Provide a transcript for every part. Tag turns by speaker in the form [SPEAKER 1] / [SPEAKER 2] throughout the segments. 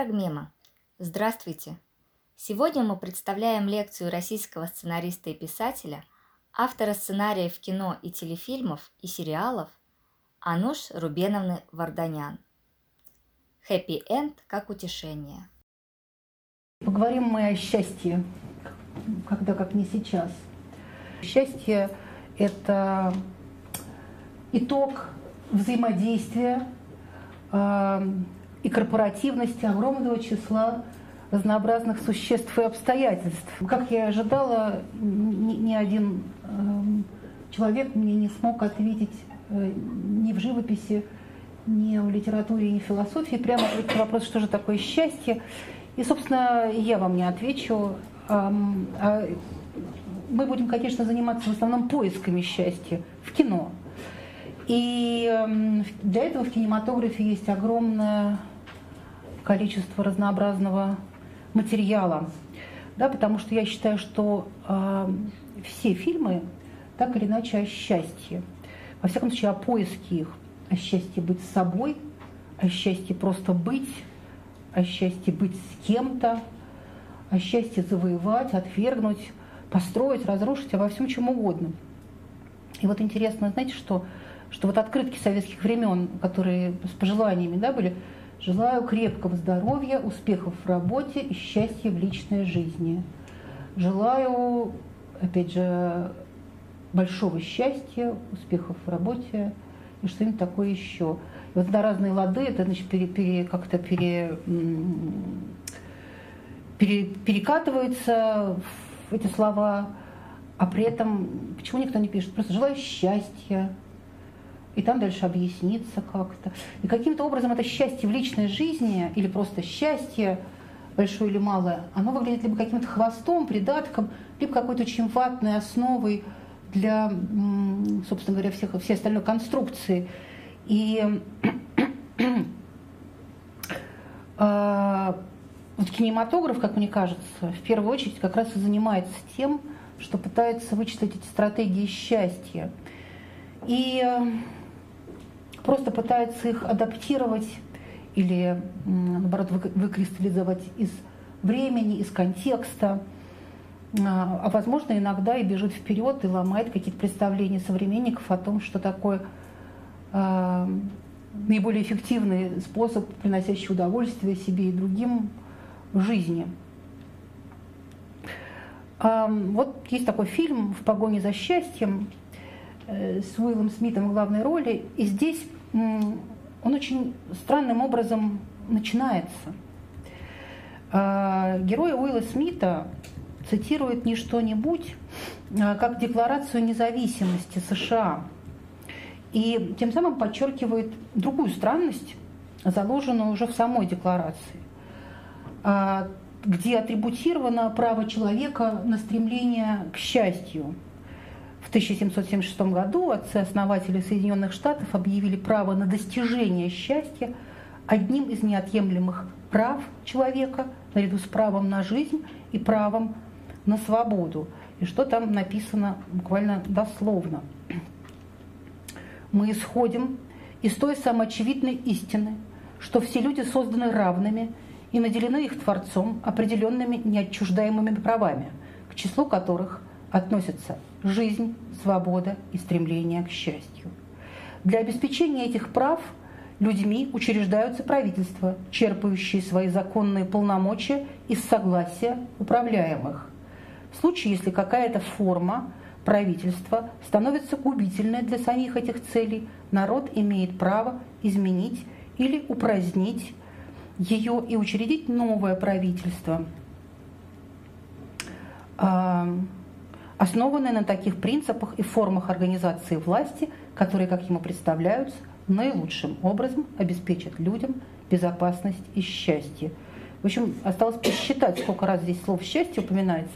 [SPEAKER 1] Прогмема. Здравствуйте! Сегодня мы представляем лекцию российского сценариста и писателя, автора сценариев кино и телефильмов и сериалов Ануш Рубеновны Варданян. Хэппи-энд как утешение.
[SPEAKER 2] Поговорим мы о счастье, когда как не сейчас. Счастье – это итог взаимодействия э, и корпоративности огромного числа разнообразных существ и обстоятельств. Как я ожидала, ни, один э, человек мне не смог ответить э, ни в живописи, ни в литературе, ни в философии прямо ответить на вопрос, что же такое счастье. И, собственно, я вам не отвечу. Э, мы будем, конечно, заниматься в основном поисками счастья в кино. И эм, для этого в кинематографе есть огромное количество разнообразного материала. Да, потому что я считаю, что э, все фильмы так или иначе о счастье. Во всяком случае, о поиске их. О счастье быть с собой, о счастье просто быть, о счастье быть с кем-то, о счастье завоевать, отвергнуть, построить, разрушить, а во всем чем угодно. И вот интересно, знаете, что, что вот открытки советских времен, которые с пожеланиями да, были, Желаю крепкого здоровья, успехов в работе и счастья в личной жизни. Желаю, опять же, большого счастья, успехов в работе и что-нибудь такое еще. И вот на разные лады это значит, пере, пере, как-то пере, пере, перекатываются эти слова, а при этом почему никто не пишет? Просто желаю счастья, и там дальше объясниться как-то. И каким-то образом это счастье в личной жизни или просто счастье, большое или малое, оно выглядит либо каким-то хвостом, придатком, либо какой-то очень ватной основой для, собственно говоря, всех, всей остальной конструкции. И э, вот кинематограф, как мне кажется, в первую очередь как раз и занимается тем, что пытается вычислить эти стратегии счастья. И просто пытается их адаптировать или, наоборот, выкристаллизовать из времени, из контекста, а, а возможно, иногда и бежит вперед и ломает какие-то представления современников о том, что такое э, наиболее эффективный способ, приносящий удовольствие себе и другим в жизни. Вот есть такой фильм «В погоне за счастьем», с Уиллом Смитом в главной роли. И здесь он очень странным образом начинается. А, герой Уилла Смита цитирует не что-нибудь, а как Декларацию независимости США. И тем самым подчеркивает другую странность, заложенную уже в самой декларации, а, где атрибутировано право человека на стремление к счастью – в 1776 году отцы-основатели Соединенных Штатов объявили право на достижение счастья одним из неотъемлемых прав человека, наряду с правом на жизнь и правом на свободу. И что там написано буквально дословно. Мы исходим из той самоочевидной истины, что все люди созданы равными и наделены их Творцом определенными неотчуждаемыми правами, к числу которых относятся жизнь, свобода и стремление к счастью. Для обеспечения этих прав людьми учреждаются правительства, черпающие свои законные полномочия из согласия управляемых. В случае, если какая-то форма правительства становится губительной для самих этих целей, народ имеет право изменить или упразднить ее и учредить новое правительство основанная на таких принципах и формах организации власти, которые, как ему представляются, наилучшим образом обеспечат людям безопасность и счастье. В общем, осталось посчитать, сколько раз здесь слово «счастье» упоминается.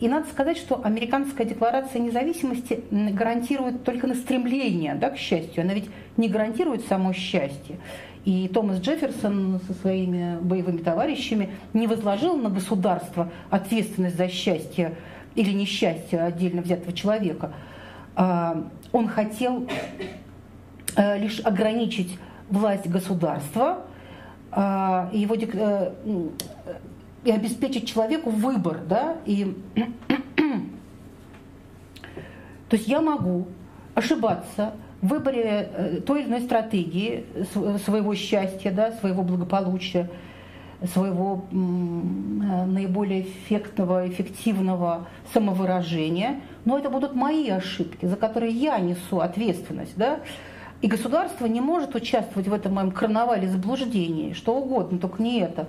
[SPEAKER 2] И надо сказать, что американская декларация независимости гарантирует только на стремление да, к счастью. Она ведь не гарантирует само счастье. И Томас Джефферсон со своими боевыми товарищами не возложил на государство ответственность за счастье или несчастье отдельно взятого человека, а, он хотел э, лишь ограничить власть государства а, его э, и обеспечить человеку выбор, да, и то есть я могу ошибаться в выборе э, той или иной стратегии своего счастья, да, своего благополучия, своего э, наиболее эффектного, эффективного самовыражения, но это будут мои ошибки, за которые я несу ответственность, да, и государство не может участвовать в этом моем карнавале заблуждений, что угодно, только не это.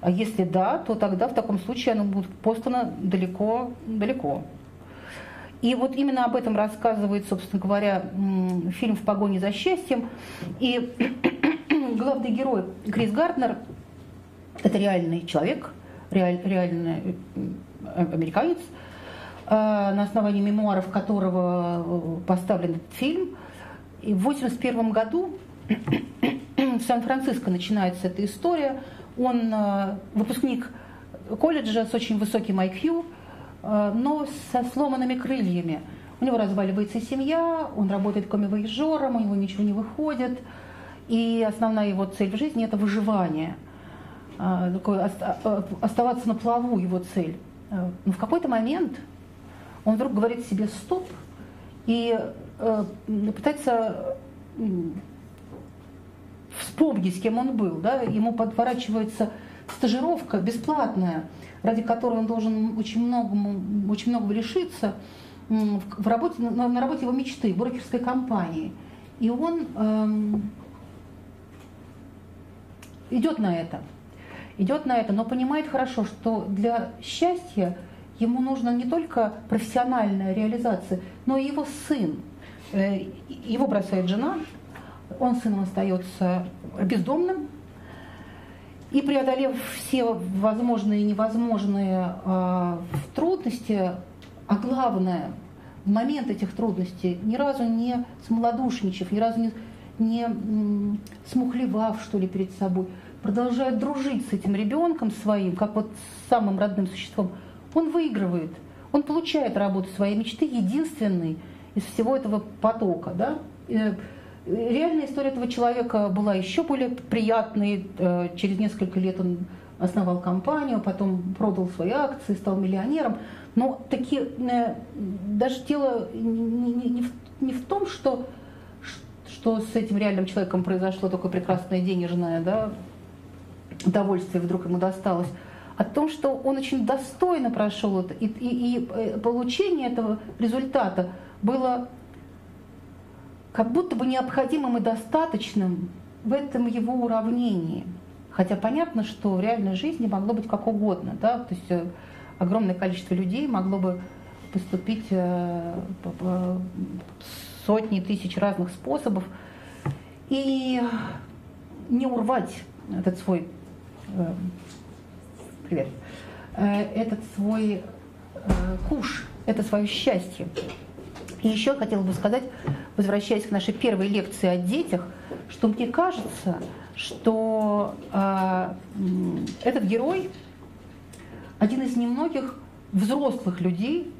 [SPEAKER 2] А если да, то тогда в таком случае оно будет послано далеко-далеко. И вот именно об этом рассказывает, собственно говоря, фильм «В погоне за счастьем». И главный герой Крис Гарднер – это реальный человек, реаль, реальный американец, а, на основании мемуаров которого э, поставлен этот фильм. И в 1981 году в Сан-Франциско начинается эта история. Он э, выпускник колледжа с очень высоким IQ – Э, но со сломанными крыльями. У него разваливается семья, он работает комивоежором, у него ничего не выходит. И основная его цель в жизни – это выживание. Э, такое, э, оставаться на плаву его цель. Но в какой-то момент он вдруг говорит себе «стоп» и пытается вспомнить, с кем он был. Да? Ему подворачивается стажировка бесплатная – ради которой он должен очень многому, очень многого лишиться в работе, на, на работе его мечты, брокерской компании. И он эм, идет на это, идет на это, но понимает хорошо, что для счастья ему нужна не только профессиональная реализация, но и его сын. Э, его бросает жена, он сыном остается бездомным, и преодолев все возможные и невозможные э, трудности, а главное, в момент этих трудностей, ни разу не смолодушничав, ни разу не, не смухлевав, что ли, перед собой, продолжает дружить с этим ребенком своим, как вот с самым родным существом, он выигрывает, он получает работу своей мечты, единственный из всего этого потока. Да? Э, Реальная история этого человека была еще более приятной. Э, через несколько лет он основал компанию, потом продал свои акции, стал миллионером. Но такие, э, даже дело не, не, не, в, не в том, что, что с этим реальным человеком произошло такое прекрасное денежное да, удовольствие вдруг ему досталось, в том, что он очень достойно прошел это, и, и, и э, получение этого результата было как будто бы необходимым и достаточным в этом его уравнении. Хотя понятно, что в реальной жизни могло быть как угодно, да, то есть э, огромное количество людей могло бы поступить э, сотни тысяч разных способов и не урвать этот свой привет, этот свой куш, это свое счастье. И еще хотела бы сказать, возвращаясь к нашей первой лекции о детях, что мне кажется, что э, этот герой один из немногих взрослых людей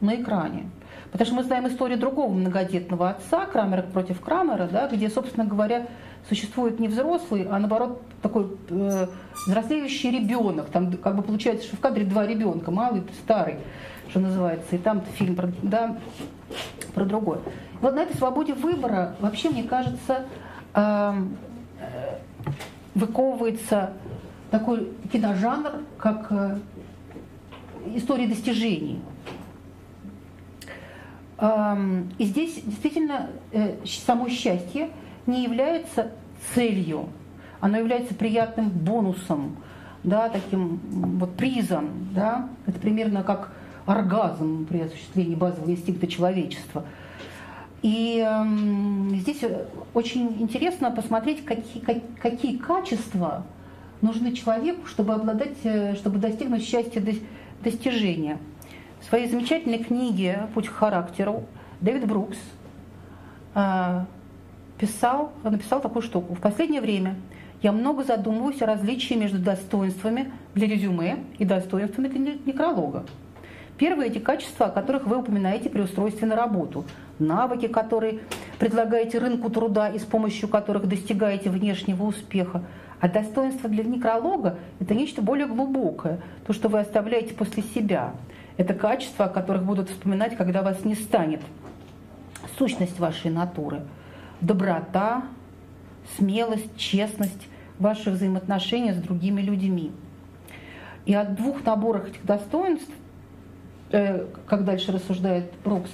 [SPEAKER 2] на экране. Потому что мы знаем историю другого многодетного отца, Крамера против Крамера, да, где, собственно говоря, существует не взрослый, а наоборот такой э, взрослеющий ребенок. Там как бы получается, что в кадре два ребенка, малый и старый что называется, и там фильм про, да, про другое. Вот на этой свободе выбора вообще, мне кажется, эм, э, выковывается такой киножанр, как э, история достижений. Эм, и здесь действительно э, само счастье не является целью, оно является приятным бонусом, да, таким вот призом, да, это примерно как оргазм при осуществлении базового инстинкта человечества. И э, здесь очень интересно посмотреть, какие, как, какие качества нужны человеку, чтобы обладать, э, чтобы достигнуть счастья достижения. В своей замечательной книге «Путь к характеру» Дэвид Брукс э, писал, написал такую штуку. В последнее время я много задумываюсь о различии между достоинствами для резюме и достоинствами для некролога. Первые эти качества, о которых вы упоминаете при устройстве на работу. Навыки, которые предлагаете рынку труда и с помощью которых достигаете внешнего успеха. А достоинство для некролога – это нечто более глубокое, то, что вы оставляете после себя. Это качества, о которых будут вспоминать, когда вас не станет. Сущность вашей натуры. Доброта, смелость, честность, ваши взаимоотношения с другими людьми. И от двух наборов этих достоинств, э, как дальше рассуждает Брукс,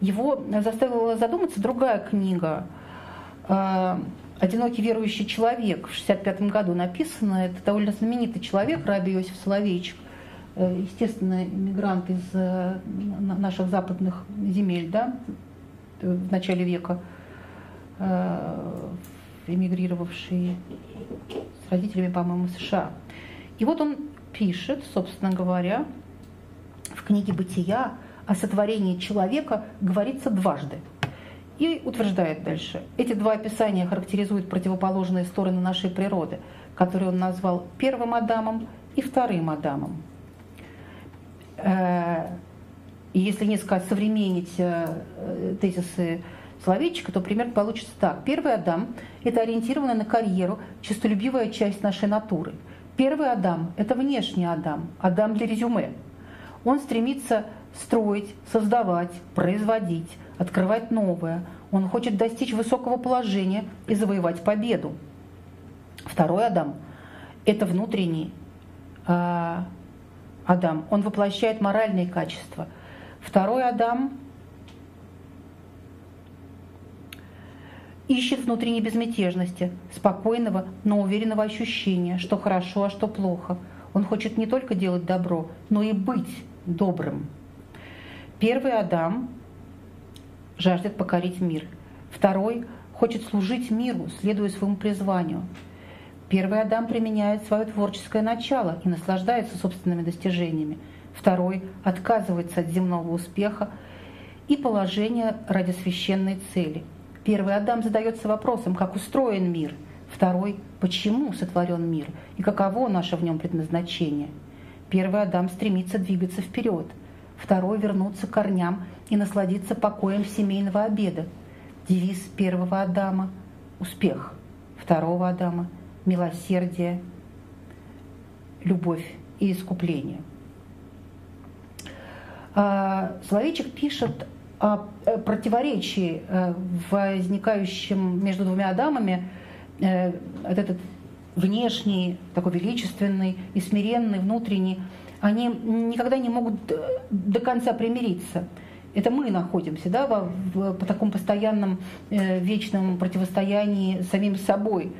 [SPEAKER 2] его заставила задуматься другая книга э, «Одинокий верующий человек» в 1965 году написана. Это довольно знаменитый человек, Раби Иосиф Соловейчик, э, естественно, иммигрант из наших западных земель, да, в начале века, эмигрировавший с родителями, по-моему, США. И вот он пишет, собственно говоря, в книге «Бытия» о сотворении человека говорится дважды. И утверждает дальше. Эти два описания характеризуют противоположные стороны нашей природы, которые он назвал первым Адамом и вторым Адамом. Э, и если несколько современнить э, тезисы Словечко, то пример получится так. Первый Адам – это ориентированная на карьеру, честолюбивая часть нашей натуры – Первый Адам – это внешний Адам, Адам для резюме. Он стремится строить, создавать, производить, открывать новое. Он хочет достичь высокого положения и завоевать победу. Второй Адам – это внутренний э, Адам. Он воплощает моральные качества. Второй Адам ищет внутренней безмятежности, спокойного, но уверенного ощущения, что хорошо, а что плохо. Он хочет не только делать добро, но и быть добрым. Первый Адам жаждет покорить мир. Второй хочет служить миру, следуя своему призванию. Первый Адам применяет свое творческое начало и наслаждается собственными достижениями. Второй отказывается от земного успеха и положения ради священной цели – Первый Адам задается вопросом, как устроен мир. Второй – почему сотворен мир и каково наше в нем предназначение. Первый Адам стремится двигаться вперед. Второй – вернуться к корням и насладиться покоем семейного обеда. Девиз первого Адама – успех. Второго Адама – милосердие, любовь и искупление. А, Словечек пишет противоречии, э, возникающем между двумя Адамами, э, этот внешний, такой величественный и смиренный, внутренний, они никогда не могут до конца примириться. Это мы находимся да, в, в, по таком постоянном вечном противостоянии самим собой.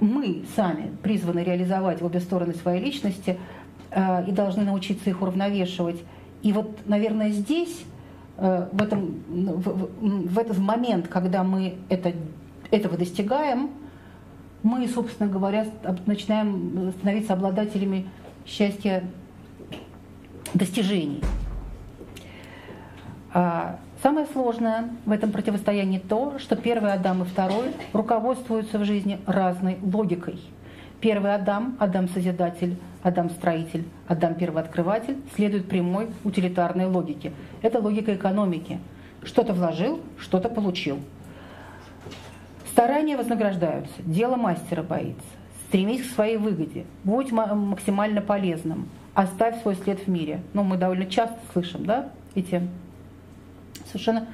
[SPEAKER 2] Мы сами призваны реализовать обе стороны своей личности и должны научиться их уравновешивать. И вот, наверное, здесь Э, в, этом, в, в этот момент, когда мы это, этого достигаем, мы, собственно говоря, начинаем становиться обладателями счастья достижений. А самое сложное в этом противостоянии то, что первый Адам и второй руководствуются в жизни разной логикой. Первый Адам, Адам-созидатель, Адам-строитель, Адам-первооткрыватель следует прямой утилитарной логике. Это логика экономики. Что-то вложил, что-то получил. Старания вознаграждаются, дело мастера боится. Стремись к своей выгоде, будь максимально полезным, оставь свой след в мире. Ну, мы довольно часто слышим, да, эти совершенно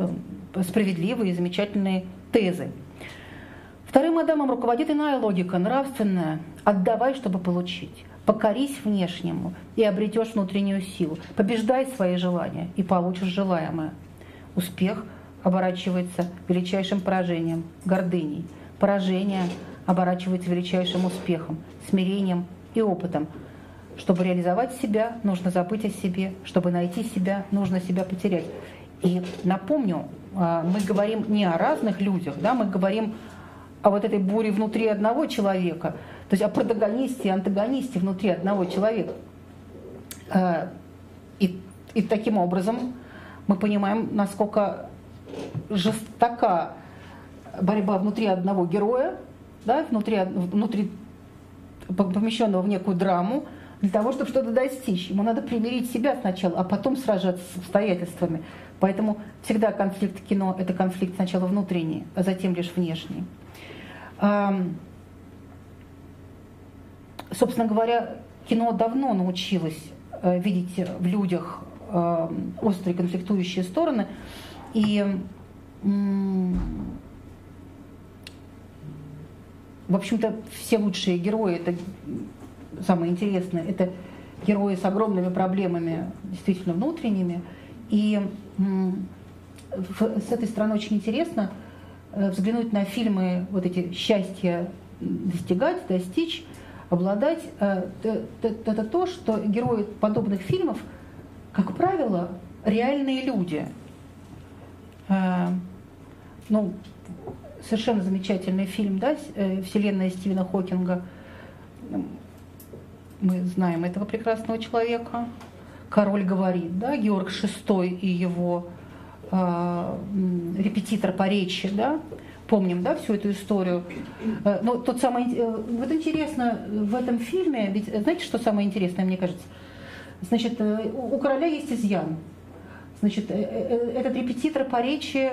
[SPEAKER 2] э, справедливые замечательные тезы. Вторым Адамом руководит иная логика, нравственная. Отдавай, чтобы получить. Покорись внешнему и обретешь внутреннюю силу. Побеждай свои желания и получишь желаемое. Успех оборачивается величайшим поражением, гордыней. Поражение оборачивается величайшим успехом, смирением и опытом. Чтобы реализовать себя, нужно забыть о себе. Чтобы найти себя, нужно себя потерять. И напомню, а, мы говорим не о разных людях, да, мы говорим о вот этой буре внутри одного человека – то есть о протагонисте и антагонисте внутри одного человека. Э, и, и таким образом мы понимаем, насколько жестока борьба внутри одного героя, да, внутри, внутри помещенного в некую драму, для того, чтобы что-то достичь. Ему надо примирить себя сначала, а потом сражаться с обстоятельствами. Поэтому всегда конфликт кино – это конфликт сначала внутренний, а затем лишь внешний. Собственно говоря, кино давно научилось э, видеть в людях острые конфликтующие стороны. И в общем-то, все лучшие герои, это самое интересное, это герои с огромными проблемами, действительно внутренними. И с этой стороны очень интересно взглянуть на фильмы вот эти «Счастье достигать», «достичь», «обладать». Э, это то, что герои подобных фильмов, как правило, реальные люди. Э, ну, совершенно замечательный фильм, да, «Вселенная Стивена Хокинга». Мы знаем этого прекрасного человека. «Король говорит», да, Георг VI и его э, репетитор по речи, да, помним, да, всю эту историю. Э, но тот самый, э, вот интересно в этом фильме, ведь знаете, что самое интересное, мне кажется? Значит, э, у короля есть изъян. Значит, этот репетитор по речи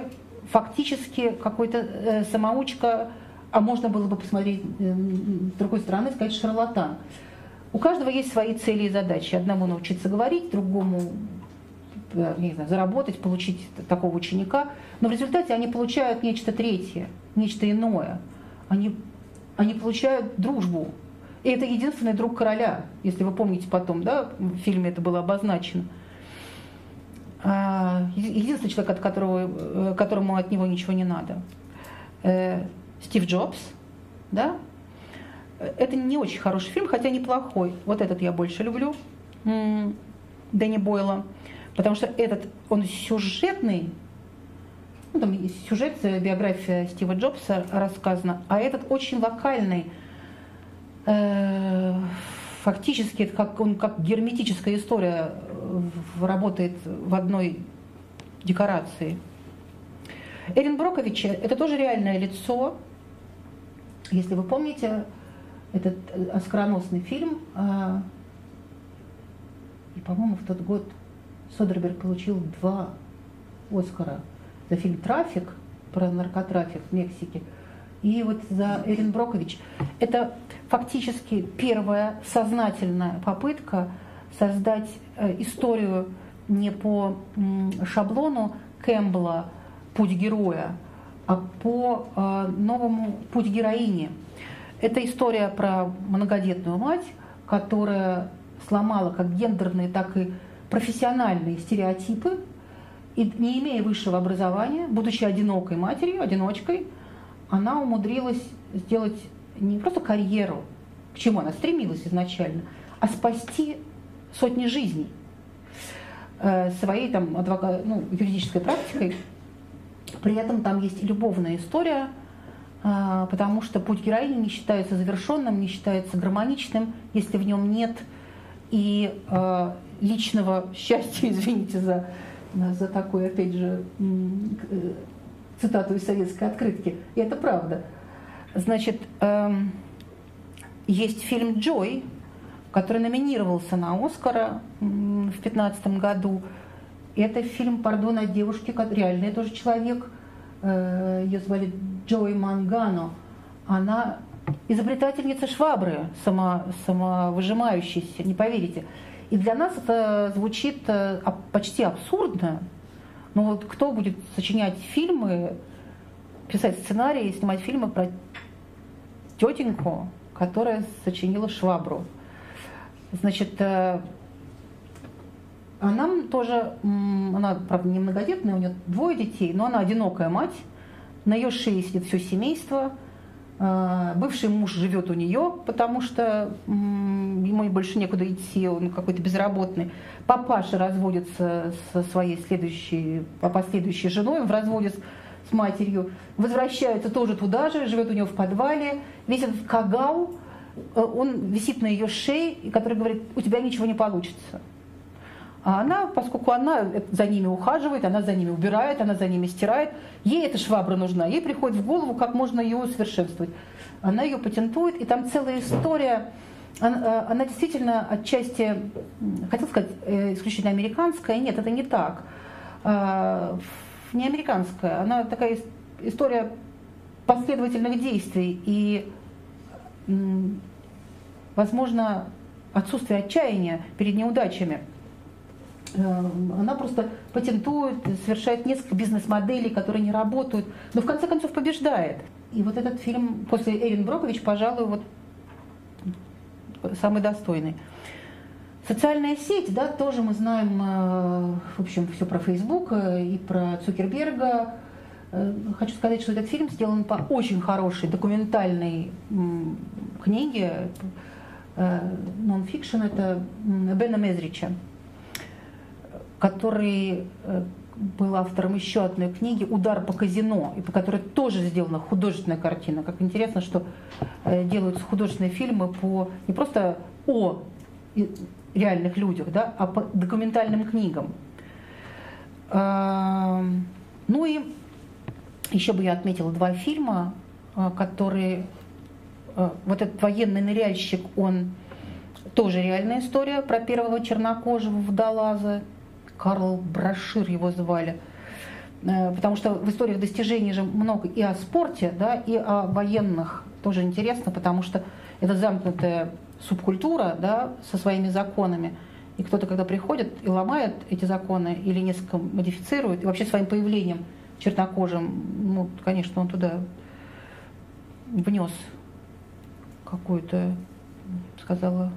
[SPEAKER 2] фактически какой-то самоучка, а можно было бы посмотреть с другой стороны, сказать шарлатан. У каждого есть свои цели и задачи. Одному научиться говорить, другому Э, не знаю, заработать, получить такого ученика, но в результате они получают нечто третье, нечто иное. Они, они получают дружбу. И это единственный друг короля, если вы помните потом, да, в фильме это было обозначено. А, единственный человек, от которого, э, которому от него ничего не надо. Э, Стив Джобс, да, это не очень хороший фильм, хотя неплохой. Вот этот я больше люблю. Дэнни Бойла. Потому что этот, он сюжетный, ну, там сюжет, э, биография Стива Джобса рассказана, а этот очень локальный. Э, фактически это как, он как герметическая история э, работает в одной декорации. Эрин Брокович – это тоже реальное лицо. Если вы помните, этот оскароносный фильм, и, по-моему, в тот год Содерберг получил два Оскара за фильм «Трафик» про наркотрафик в Мексике и вот за Эрин Брокович. Это фактически первая сознательная попытка создать э, историю не по шаблону Кэмпбелла «Путь героя», а по э, новому «Путь героини». Это история про многодетную мать, которая сломала как гендерные, так и профессиональные стереотипы, и не имея высшего образования, будучи одинокой матерью, одиночкой, она умудрилась сделать не просто карьеру, к чему она стремилась изначально, а спасти сотни жизней э, своей там, адвокат, ну, юридической практикой. При этом там есть любовная история, э, потому что путь героини не считается завершенным, не считается гармоничным, если в нем нет и э, личного счастья, извините за, за такую, опять же, э, цитату из советской открытки. И это правда. Значит, эм, есть фильм «Джой», который номинировался на Оскара в 2015 году. Это фильм, пардон, о девушке, реальный тоже человек, э, ее звали Джой Мангано. Она изобретательница швабры, само, самовыжимающейся, не поверите. И для нас это звучит э, почти абсурдно. Но вот кто будет сочинять фильмы, писать сценарии, снимать фильмы про тетеньку, которая сочинила швабру? Значит, э, она тоже, она, правда, не многодетная, у нее двое детей, но она одинокая мать, на ее шее сидит все семейство – а, бывший муж живет у нее, потому что ему больше некуда идти, он какой-то безработный. Папаша разводится со своей следующей, последующей женой, в разводе с, матерью, возвращается тоже туда же, живет у нее в подвале. Весь этот кагау, э, он висит на ее шее, который говорит, у тебя ничего не получится. А она, поскольку она за ними ухаживает, она за ними убирает, она за ними стирает, ей эта швабра нужна, ей приходит в голову, как можно ее усовершенствовать. Она ее патентует, и там целая история, она, она действительно отчасти, хотел сказать, э, исключительно американская, нет, это не так. А, не американская, она такая история последовательных действий и возможно, отсутствие отчаяния перед неудачами. Э, она просто патентует, совершает несколько бизнес-моделей, которые не работают, но в конце концов побеждает. И вот этот фильм после Эрин Брокович, пожалуй, вот самый достойный. Социальная сеть, да, тоже мы знаем, э, в общем, все про Facebook э, и про Цукерберга. Хочу сказать, что этот фильм сделан по очень хорошей документальной книге, нон-фикшн, это Бена Мезрича, который был автором еще одной книги «Удар по казино», и по которой тоже сделана художественная картина. Как интересно, что делаются художественные фильмы по не просто о реальных людях, да, а по документальным книгам. Ну и еще бы я отметила два фильма, а, которые... А, вот этот военный ныряльщик, он тоже реальная история про первого чернокожего водолаза. Карл Брошир его звали. Э, потому что в историях достижений же много и о спорте, да, и о военных. Тоже интересно, потому что это замкнутая субкультура да, со своими законами, и кто-то, когда приходит и ломает эти законы или несколько модифицирует, и вообще своим появлением чернокожим, ну, конечно, он туда внес какую-то, сказала,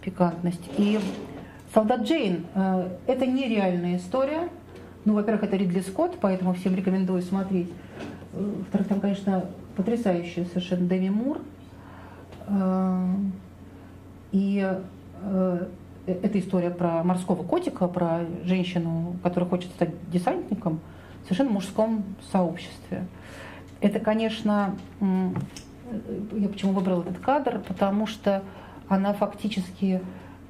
[SPEAKER 2] пикантность. И «Солдат Джейн» э, — это нереальная история. Ну, во-первых, это Ридли Скотт, поэтому всем рекомендую смотреть. Э, во-вторых, там, конечно, потрясающая совершенно Дэми Мур — Э, и эта история про морского котика, про женщину, которая хочет стать десантником в совершенно мужском сообществе. Это, конечно, я почему выбрала этот кадр, потому что она фактически,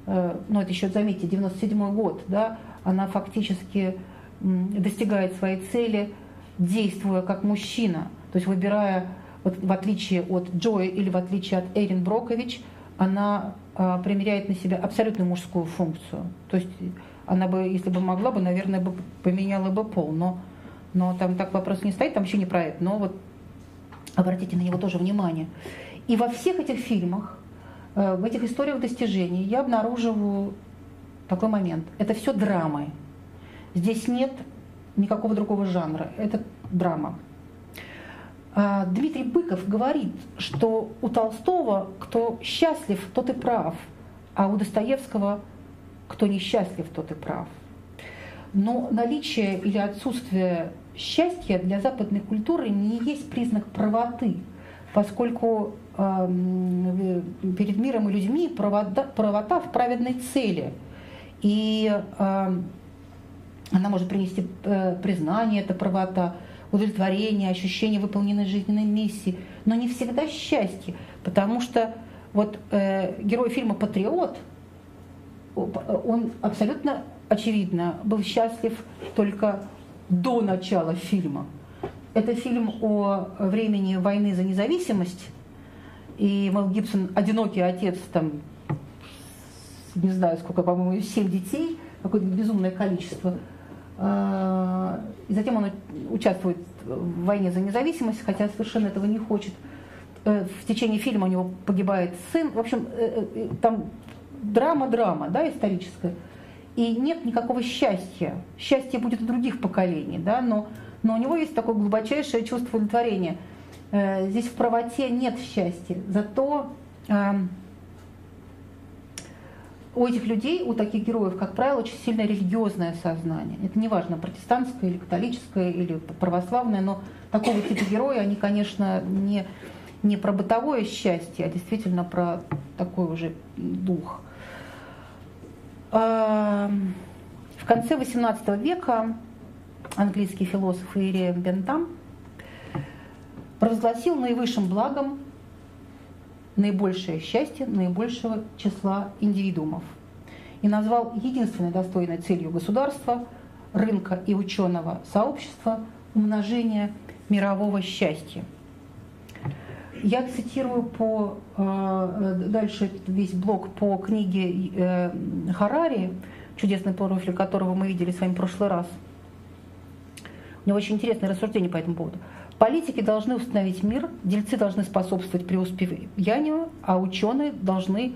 [SPEAKER 2] ну это еще, заметьте, 97 год, да, она фактически достигает своей цели, действуя как мужчина, то есть выбирая вот в отличие от Джои или в отличие от Эрин Брокович, она а, примеряет на себя абсолютно мужскую функцию. То есть она бы, если бы могла бы, наверное, бы поменяла бы пол. Но, но там так вопрос не стоит, там вообще не про. Но вот обратите на него тоже внимание. И во всех этих фильмах, э, в этих историях достижений я обнаруживаю такой момент. Это все драмы. Здесь нет никакого другого жанра. Это драма. А, Дмитрий Быков говорит, что у Толстого кто счастлив, тот и прав, а у Достоевского кто несчастлив, тот и прав. Но наличие или отсутствие счастья для западной культуры не есть признак правоты, поскольку э, перед миром и людьми правота, правота в праведной цели. И она может принести э, признание, это правота, удовлетворение, ощущение выполненной жизненной миссии, но не всегда счастье, потому что вот э, герой фильма «Патриот», он абсолютно очевидно был счастлив только до начала фильма. Это фильм о времени войны за независимость, и Мел Гибсон одинокий отец, там, не знаю сколько, по-моему, семь детей, какое-то безумное количество – а, и затем он участвует в войне за независимость, хотя совершенно этого не хочет. Э, в течение фильма у него погибает сын. В общем, э, э, там драма-драма, да, историческая. И нет никакого счастья. Счастье будет у других поколений, да, но, но у него есть такое глубочайшее чувство удовлетворения. Здесь в правоте нет счастья. Зато у этих людей, у таких героев, как правило, очень сильное религиозное сознание. Это не важно, протестантское или католическое или православное, но такого типа герои, они, конечно, не, не про бытовое счастье, а действительно про такой уже дух. А, в конце XVIII века английский философ Иереем Бентам провозгласил наивысшим благом наибольшее счастье наибольшего числа индивидуумов и назвал единственной достойной целью государства, рынка и ученого сообщества умножение мирового счастья. Я цитирую по, э, дальше весь блок по книге э, Харари, чудесный профиль которого мы видели с вами в прошлый раз. У него очень интересное рассуждение по этому поводу. Политики должны установить мир, дельцы должны способствовать преуспеянию, а ученые должны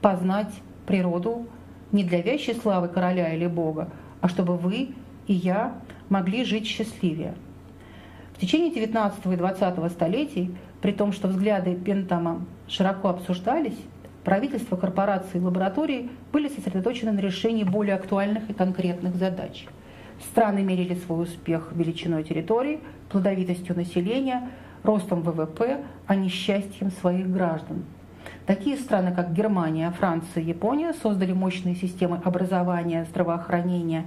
[SPEAKER 2] познать природу не для вящей славы короля или бога, а чтобы вы и я могли жить счастливее. В течение 19 и 20 столетий, при том, что взгляды Бентама широко обсуждались, правительства, корпорации и лаборатории были сосредоточены на решении более актуальных и конкретных задач. Страны мерили свой успех величиной территории, плодовитостью населения, ростом ВВП, а не счастьем своих граждан. Такие страны, как Германия, Франция, Япония, создали мощные системы образования, здравоохранения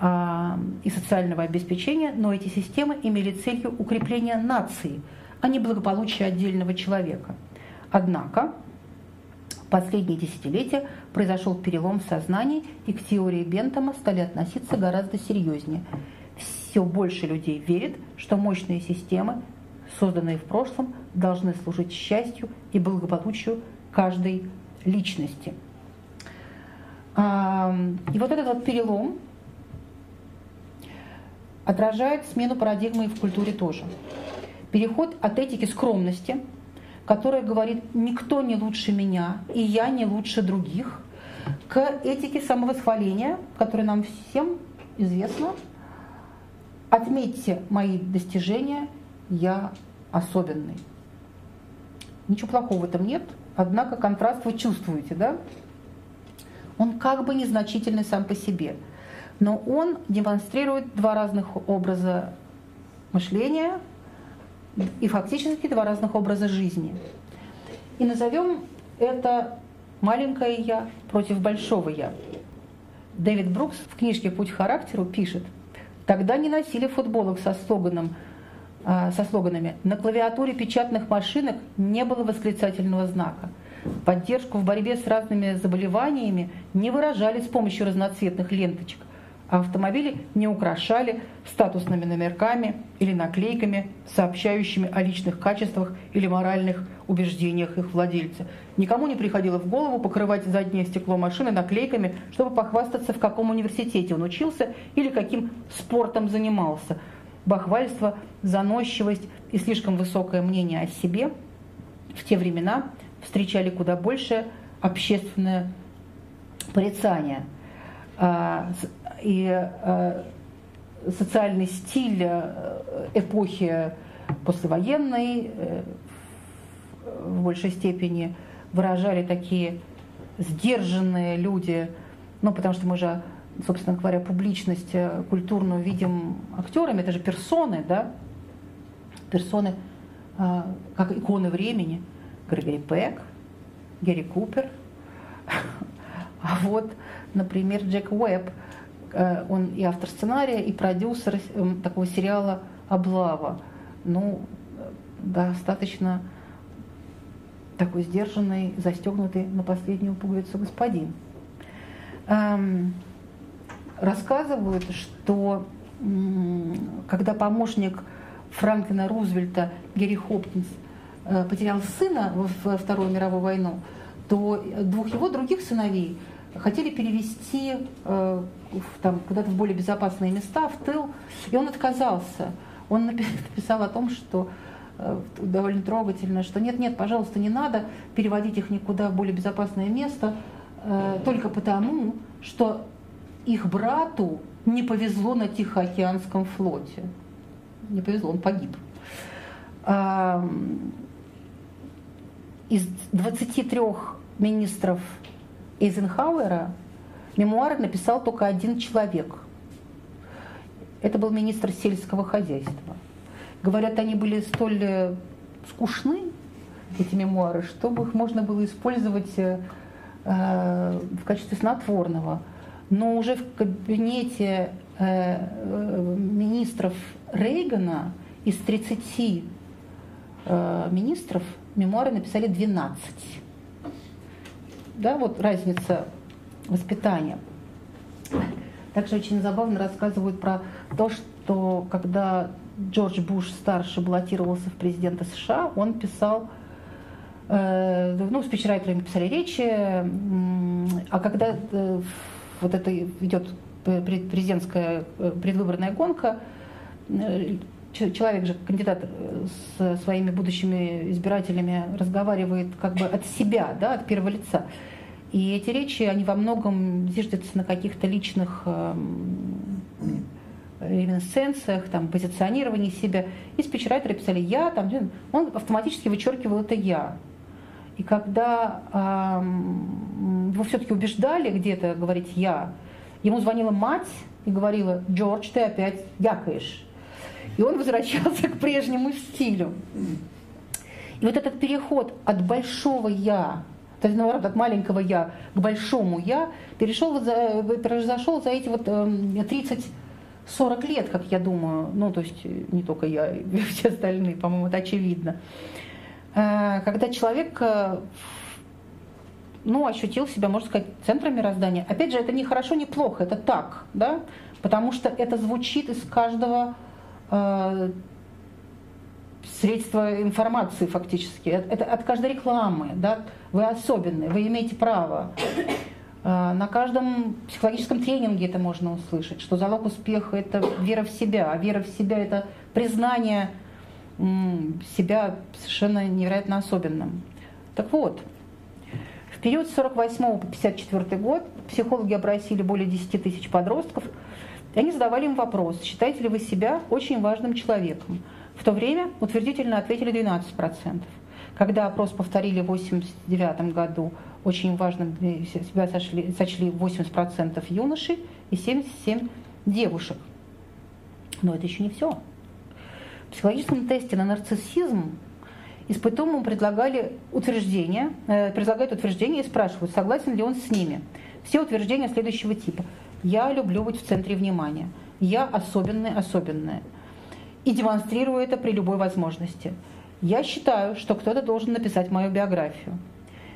[SPEAKER 2] э, и социального обеспечения, но эти системы имели целью укрепления нации, а не благополучия отдельного человека. Однако в последние десятилетия произошел перелом в сознании, и к теории Бентама стали относиться гораздо серьезнее. Все больше людей верит, что мощные системы, созданные в прошлом, должны служить счастью и благополучию каждой личности. И вот этот вот перелом отражает смену парадигмы и в культуре тоже. Переход от этики скромности, которая говорит «никто не лучше меня, и я не лучше других», к этике самовосхваления, которая нам всем известна. Отметьте мои достижения, я особенный. Ничего плохого в этом нет, однако контраст вы чувствуете, да? Он как бы незначительный сам по себе, но он демонстрирует два разных образа мышления и фактически два разных образа жизни. И назовем это маленькое «я» против большого «я». Дэвид Брукс в книжке «Путь к характеру» пишет, «Тогда не носили футболок со слоганом а, со слоганами «На клавиатуре печатных машинок не было восклицательного знака». Поддержку в борьбе с разными заболеваниями не выражали с помощью разноцветных ленточек, а автомобили не украшали статусными номерками или наклейками, сообщающими о личных качествах или моральных убеждениях их владельца. Никому не приходило в голову покрывать заднее стекло машины наклейками, чтобы похвастаться, в каком университете он учился или каким спортом занимался – бахвальство, заносчивость и слишком высокое мнение о себе в те времена встречали куда больше общественное порицание. А, и а, социальный стиль э, эпохи послевоенной э, в большей степени выражали такие сдержанные люди, ну, потому что мы же собственно говоря, публичность э, культурную видим актерами, это же персоны, да, персоны, э, как иконы времени. Грегори Пек, Герри Купер. А вот, например, Джек Уэбб, э, он и автор сценария, и продюсер такого сериала «Облава». Ну, достаточно такой сдержанный, застегнутый на последнюю пуговицу господин. Эм, рассказывают, что когда помощник Франклина Рузвельта Герри Хопкинс э, потерял сына во Вторую мировую войну, то двух его других сыновей хотели перевести э, там, куда-то в более безопасные места, в тыл, и он отказался. Он написал о том, что довольно трогательно, что нет-нет, пожалуйста, не надо переводить их никуда в более безопасное место, только потому, что их брату не повезло на Тихоокеанском флоте. Не повезло, он погиб. Из 23 министров Эйзенхауэра мемуары написал только один человек. Это был министр сельского хозяйства. Говорят, они были столь э, скучны, эти мемуары, чтобы их можно было использовать э, э, в качестве снотворного – но уже в кабинете министров Рейгана из 30 э, министров мемуары написали 12. Да, вот разница воспитания. Также очень забавно рассказывают про то, что когда Джордж Буш старший баллотировался в президента США, он писал, ну, спичрайтеры писали речи, а когда вот это идет президентская э, предвыборная гонка, э, человек же, кандидат с своими будущими избирателями разговаривает как бы от себя, да, от первого лица. И эти речи, они во многом зиждятся на каких-то личных эм, реминесценциях, там, позиционировании себя. И спичрайтеры писали «я», там, он автоматически вычеркивал это «я». И когда эм, его все-таки убеждали где-то говорить «я», ему звонила мать и говорила «Джордж, ты опять якаешь». И он возвращался к прежнему стилю. И вот этот переход от большого «я», то есть, наоборот, от маленького «я» к большому «я», перешел, произошел за эти вот 30 эм, 40 лет, как я думаю, ну, то есть не только я, и все остальные, по-моему, это очевидно, э, когда человек э, ну, ощутил себя, можно сказать, центром мироздания. Опять же, это не хорошо, не плохо, это так, да, потому что это звучит из каждого э, средства информации фактически, это от каждой рекламы, да, вы особенные, вы имеете право. Э, на каждом психологическом тренинге это можно услышать, что залог успеха – это вера в себя, а вера в себя – это признание себя совершенно невероятно особенным. Так вот, в период с 48 по 54 год психологи опросили более 10 тысяч подростков, и они задавали им вопрос, считаете ли вы себя очень важным человеком. В то время утвердительно ответили 12%. Когда опрос повторили в 1989 году, очень важным себя сошли, сочли 80% юношей и 77 девушек. Но это еще не все. В психологическом тесте на нарциссизм испытуемым предлагали утверждения, э, предлагают утверждения и спрашивают, согласен ли он с ними. Все утверждения следующего типа. Я люблю быть в центре внимания. Я особенный, особенная. И демонстрирую это при любой возможности. Я считаю, что кто-то должен написать мою биографию.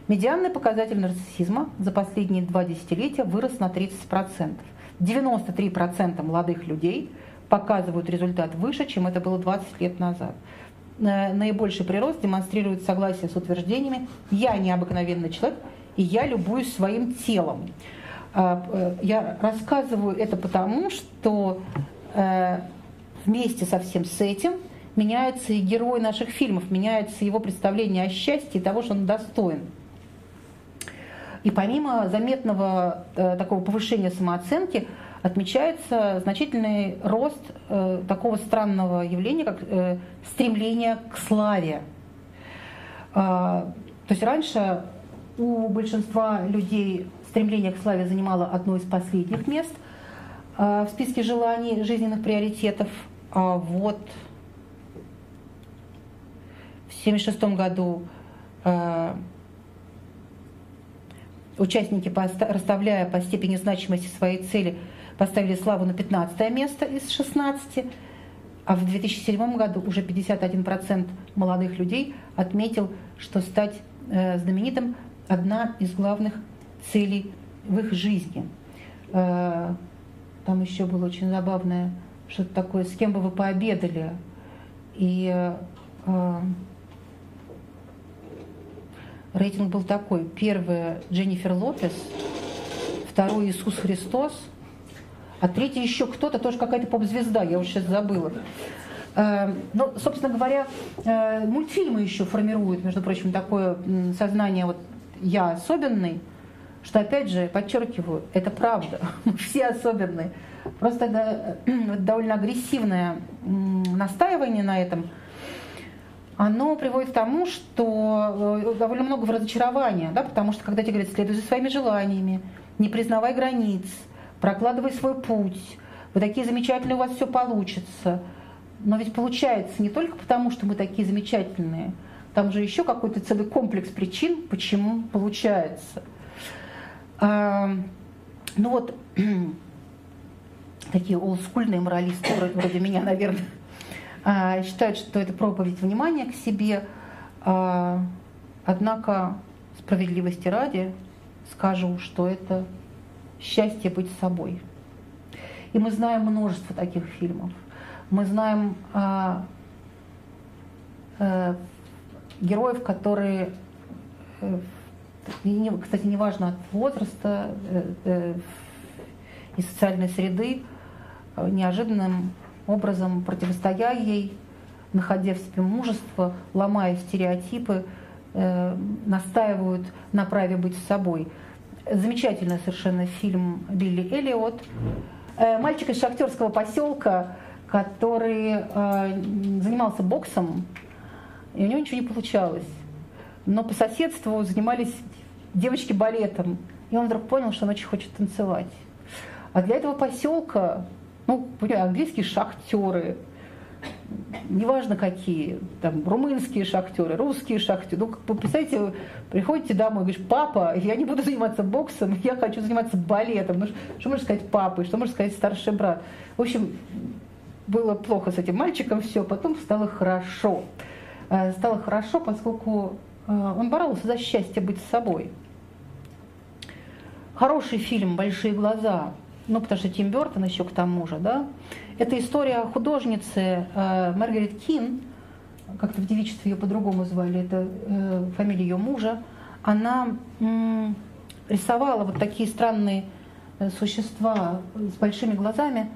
[SPEAKER 2] Медианный показатель нарциссизма за последние два десятилетия вырос на 30%. 93% молодых людей показывают результат выше, чем это было 20 лет назад. Э, наибольший прирост демонстрирует согласие с утверждениями «я необыкновенный человек» и «я любуюсь своим телом». А, э, я рассказываю это потому, что э, вместе со всем с этим меняется и герой наших фильмов, меняется его представление о счастье и того, что он достоин. И помимо заметного э, такого повышения самооценки, отмечается значительный рост э, такого странного явления, как э, стремление к славе. Э, то есть раньше у большинства людей стремление к славе занимало одно из последних мест э, в списке желаний, жизненных приоритетов. А вот 1976 году э, Участники, расставляя по степени значимости своей цели, поставили славу на 15 место из 16, а в 2007 году уже 51% молодых людей отметил, что стать э, знаменитым – одна из главных целей в их жизни. Э, там еще было очень забавное что-то такое, с кем бы вы пообедали. И Рейтинг был такой. Первый Дженнифер Лопес, второй Иисус Христос, а третий еще кто-то, тоже какая-то поп-звезда, я уже сейчас забыла. Э, ну, собственно говоря, э, мультфильмы еще формируют, между прочим, такое сознание вот «я особенный», что, опять же, подчеркиваю, это правда, мы все особенные. Просто это довольно агрессивное настаивание на этом – оно приводит к тому, что э, довольно много разочарования, да, потому что когда тебе говорят, следуй за своими желаниями, не признавай границ, прокладывай свой путь, вы такие замечательные, у вас все получится. Но ведь получается не только потому, что мы такие замечательные, там же еще какой-то целый комплекс причин, почему получается. А, ну вот, такие олдскульные моралисты, вроде, вроде меня, наверное, считают, что это проповедь внимания к себе. А, однако справедливости ради скажу, что это счастье быть собой. И мы знаем множество таких фильмов. Мы знаем а, а, героев, которые, э, кстати, неважно от возраста э, э, и социальной среды, неожиданным образом противостоя ей, находя в себе мужество, ломая стереотипы, э, настаивают на праве быть собой. Замечательный совершенно фильм Билли Эллиот. Э, мальчик из шахтерского поселка, который э, занимался боксом, и у него ничего не получалось. Но по соседству занимались девочки балетом. И он вдруг понял, что он очень хочет танцевать. А для этого поселка, ну, английские шахтеры, неважно какие, там, румынские шахтеры, русские шахтеры. Ну, как вы приходите домой говоришь, папа, я не буду заниматься боксом, я хочу заниматься балетом. Ну, что можно сказать папы, что можно сказать старший брат? В общем, было плохо с этим мальчиком, все, потом стало хорошо. Э, стало хорошо, поскольку э, он боролся за счастье быть собой. Хороший фильм «Большие глаза», ну, потому что Тим Бертон еще к тому же, да, это история художницы э, Маргарет Кин, как-то в девичестве ее по-другому звали, это э, фамилия ее мужа. Она м, рисовала вот такие странные э, существа с большими глазами,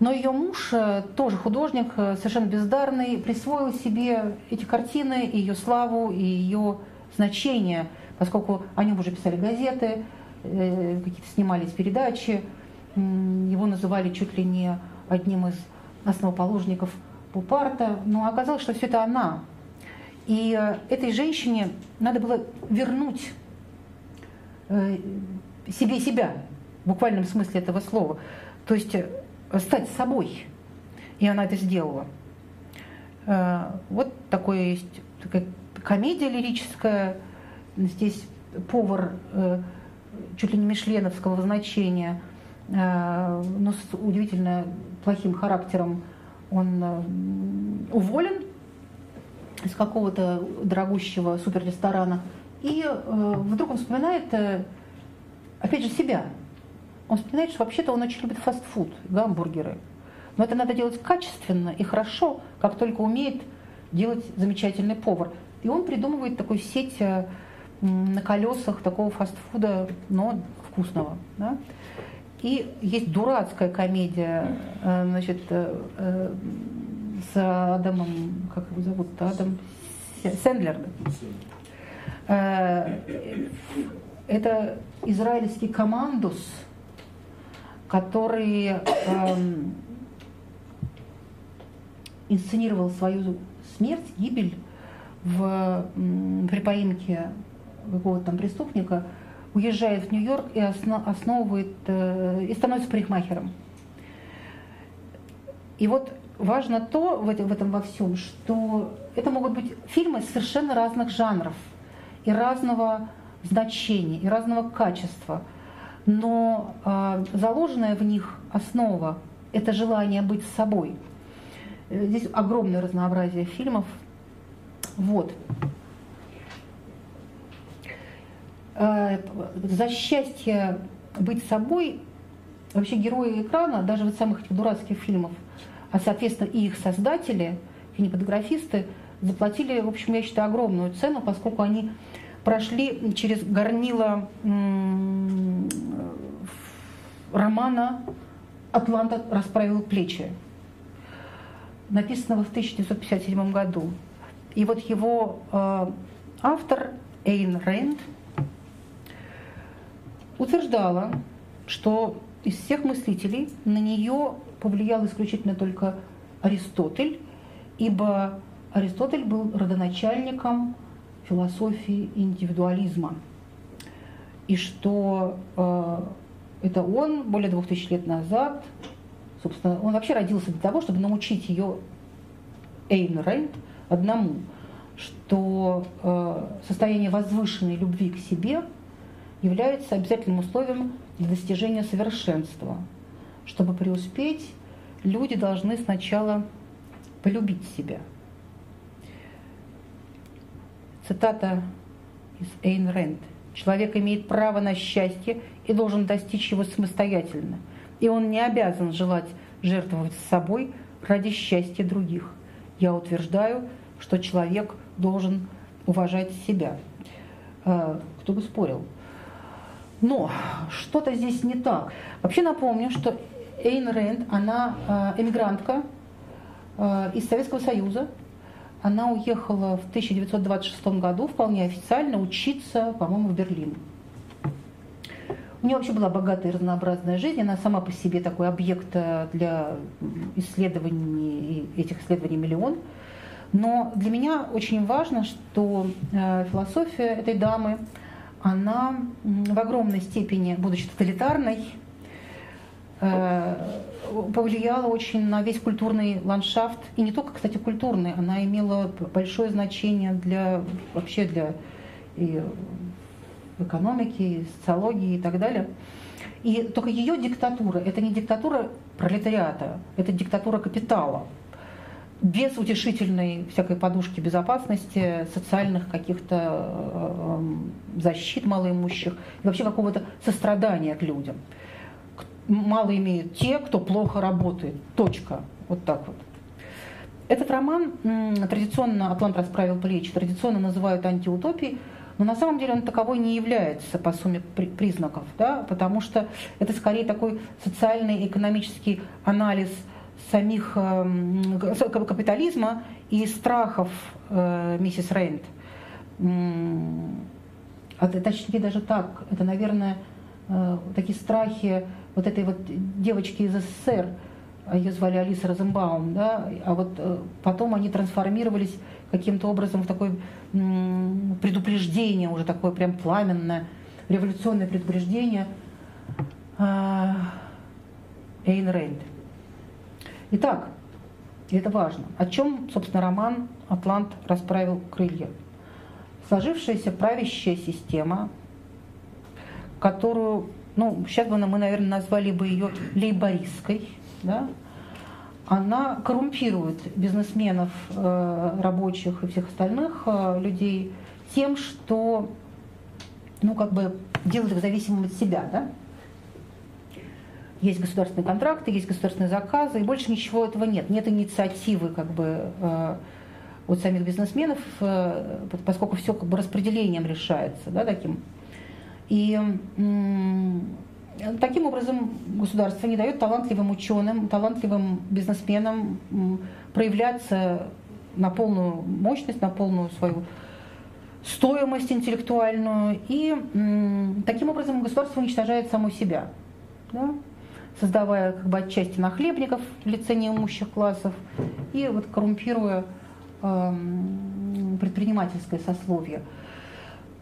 [SPEAKER 2] но ее муж, э, тоже художник, э, совершенно бездарный, присвоил себе эти картины, ее славу, и ее значение, поскольку о нем уже писали газеты, э, какие-то снимались передачи, его называли чуть ли не одним из основоположников Пупарта, но оказалось, что все это она. И э, этой женщине надо было вернуть э, себе себя, в буквальном смысле этого слова. То есть э, стать собой. И она это сделала. Вот такое есть такая комедия лирическая. Здесь повар чуть ли не мишленовского значения, но с удивительно плохим характером он э, уволен из какого-то дорогущего суперресторана. И э, вдруг он вспоминает, э, опять же, себя. Он вспоминает, что вообще-то он очень любит фастфуд, гамбургеры. Но это надо делать качественно и хорошо, как только умеет делать замечательный повар. И он придумывает такую сеть э, на колесах такого фастфуда, но вкусного. Да? И есть дурацкая комедия, э, значит, э, э, с Адамом, как его зовут, Адам Сэндлер. Это израильский командус, который эм, инсценировал свою смерть, гибель в, при поимке какого-то там преступника – уезжает в Нью-Йорк и основывает, э, и становится парикмахером. И вот важно то в этом, во всем, что это могут быть фильмы совершенно разных жанров и разного значения, и разного качества. Но э, заложенная в них основа – это желание быть собой. Э, здесь огромное разнообразие фильмов. Вот. Э, за счастье быть собой вообще герои экрана, даже вот самых этих дурацких фильмов, а соответственно и их создатели, кинематографисты, заплатили, в общем, я считаю, огромную цену, поскольку они прошли через горнило романа «Атланта расправил плечи», написанного в 1957 году. И вот его э, автор Эйн Рэнд – утверждала, что из всех мыслителей на нее повлиял исключительно только Аристотель, ибо Аристотель был родоначальником философии индивидуализма. И что э, это он более двух тысяч лет назад, собственно, он вообще родился для того, чтобы научить ее Эйн Рэнд одному, что э, состояние возвышенной любви к себе – является обязательным условием для достижения совершенства. Чтобы преуспеть, люди должны сначала полюбить себя. Цитата из Эйн Рэнд. «Человек имеет право на счастье и должен достичь его самостоятельно, и он не обязан желать жертвовать собой ради счастья других. Я утверждаю, что человек должен уважать себя». А, кто бы спорил – но что-то здесь не так. Вообще напомню, что Эйн Рэнд, она э, эмигрантка э, из Советского Союза. Она уехала в 1926 году вполне официально учиться, по-моему, в Берлин. У нее вообще была богатая и разнообразная жизнь. Она сама по себе такой объект для исследований, этих исследований миллион. Но для меня очень важно, что э, философия этой дамы, она в огромной степени, будучи тоталитарной, э, повлияла очень на весь культурный ландшафт. И не только, кстати, культурный, она имела большое значение для вообще для и экономики, и социологии и так далее. И только ее диктатура – это не диктатура пролетариата, это диктатура капитала без утешительной всякой подушки безопасности, социальных каких-то э, э, защит малоимущих и вообще какого-то сострадания к людям. Мало имеют те, кто плохо работает. Точка. Вот так вот. Этот роман традиционно «Атлант расправил плечи», традиционно называют антиутопией, но на самом деле он таковой не является по сумме признаков, да, потому что это скорее такой социальный экономический анализ – самих эм, капитализма и страхов э, миссис Рейнт. А точнее даже так, это, наверное, э, такие страхи вот этой вот девочки из СССР, ее звали Алиса Розенбаум, да, а вот э, потом они трансформировались каким-то образом в такое предупреждение, уже такое прям пламенное, революционное предупреждение Эйн Рейнд. Итак, это важно. О чем, собственно, роман «Атлант расправил крылья»? Сложившаяся правящая система, которую, ну, сейчас бы мы, наверное, назвали бы ее лейбористской, да, она коррумпирует бизнесменов, э, рабочих и всех остальных э, людей тем, что, ну, как бы делает их зависимым от себя, да, есть государственные контракты, есть государственные заказы, и больше ничего этого нет. Нет инициативы как бы э, от самих бизнесменов, э, поскольку все как бы распределением решается, да, таким. И таким образом государство не дает талантливым ученым, талантливым бизнесменам проявляться на полную мощность, на полную свою стоимость интеллектуальную. И таким образом государство уничтожает само себя. Да? Создавая как бы отчасти нахлебников в лице неимущих классов и вот коррумпируя э, предпринимательское сословие.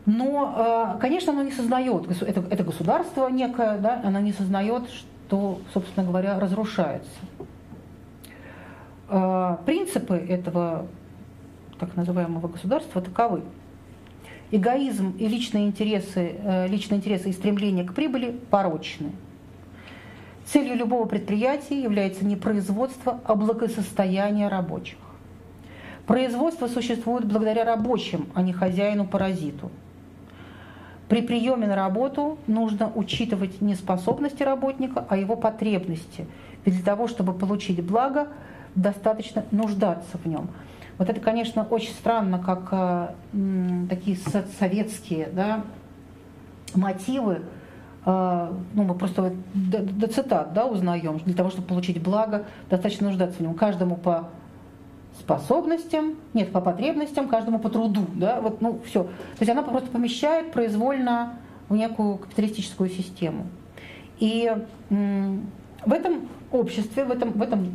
[SPEAKER 2] Но, э, конечно, оно не сознает, это, это государство некое, да, оно не сознает, что, собственно говоря, разрушается. Э, принципы этого так называемого государства таковы. Эгоизм и личные интересы, э, личные интересы и стремление к прибыли порочны – Целью любого предприятия является не производство, а благосостояние рабочих. Производство существует благодаря рабочим, а не хозяину-паразиту. При приеме на работу нужно учитывать не способности работника, а его потребности. Ведь для того, чтобы получить благо, достаточно нуждаться в нем. Вот это, конечно, очень странно, как э, такие советские да, мотивы ну, мы просто до, до цитат да, узнаем, для того, чтобы получить благо, достаточно нуждаться в нем. Каждому по способностям, нет, по потребностям, каждому по труду. Да, вот, ну, все. То есть она просто помещает произвольно в некую капиталистическую систему. И в этом обществе, в этом, в этом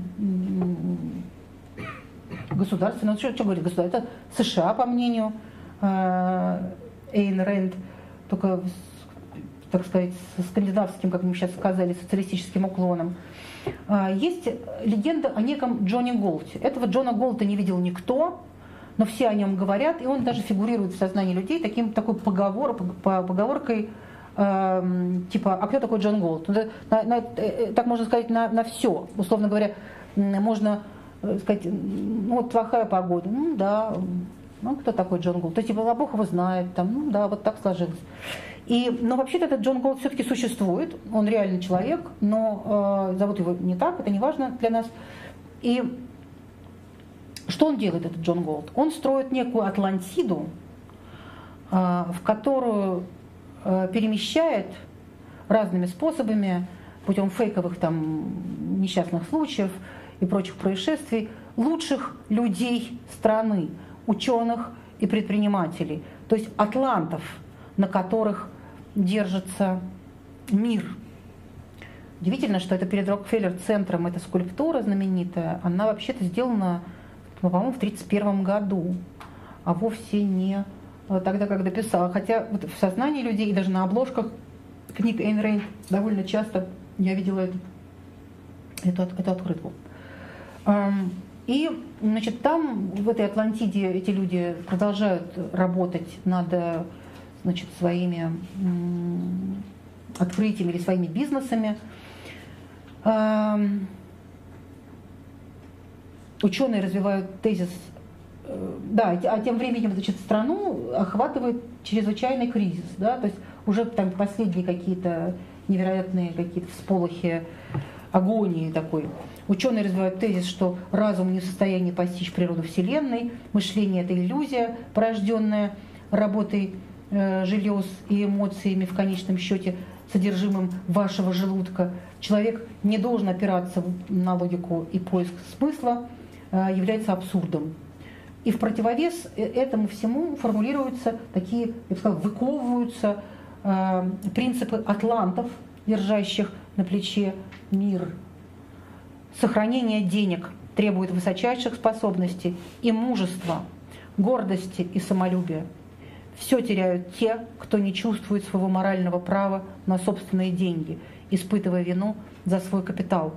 [SPEAKER 2] государстве, ну что, что говорит государство, это США, по мнению э, Эйн Рэнд, только так сказать, скандинавским, как мы сейчас сказали, социалистическим уклоном. А, есть легенда о неком Джоне Голте. Этого Джона Голта не видел никто, но все о нем говорят, и он даже фигурирует в сознании людей таким, такой поговор, поговоркой, э, типа, а кто такой Джон Голт? На, на, э, э, так можно сказать на, на все. Условно говоря, можно э, сказать, ну вот плохая погода, ну да, ну кто такой Джон Голт? То типа, а Бог его знает, там, ну да, вот так сложилось. И, но вообще-то этот Джон Голт все-таки существует, он реальный человек, но э, зовут его не так, это не важно для нас. И что он делает, этот Джон Голт? Он строит некую Атлантиду, э, в которую э, перемещает разными способами, путем фейковых там несчастных случаев и прочих происшествий лучших людей страны, ученых и предпринимателей, то есть атлантов, на которых держится мир. Удивительно, что это перед Рокфеллер-центром, эта скульптура знаменитая, она вообще-то сделана, по-моему, в 1931 году, а вовсе не тогда, когда писала. Хотя вот в сознании людей и даже на обложках книг Эйн Рейн довольно часто я видела эту, эту, эту открытку. И значит, там, в этой Атлантиде, эти люди продолжают работать над значит, своими открытиями или своими бизнесами. Ученые развивают тезис, э, да, а тем временем значит, страну охватывает чрезвычайный кризис, да, то есть уже там последние какие-то невероятные какие-то всполохи агонии такой. Ученые развивают тезис, что разум не в состоянии постичь природу Вселенной, мышление – это иллюзия, порожденная работой желез и эмоциями в конечном счете содержимым вашего желудка. Человек не должен опираться на логику и поиск смысла, э, является абсурдом. И в противовес э, этому всему формулируются такие, я бы сказала, выковываются э, принципы атлантов, держащих на плече мир. Сохранение денег требует высочайших способностей и мужества, гордости и самолюбия. Все теряют те, кто не чувствует своего морального права на собственные деньги, испытывая вину за свой капитал.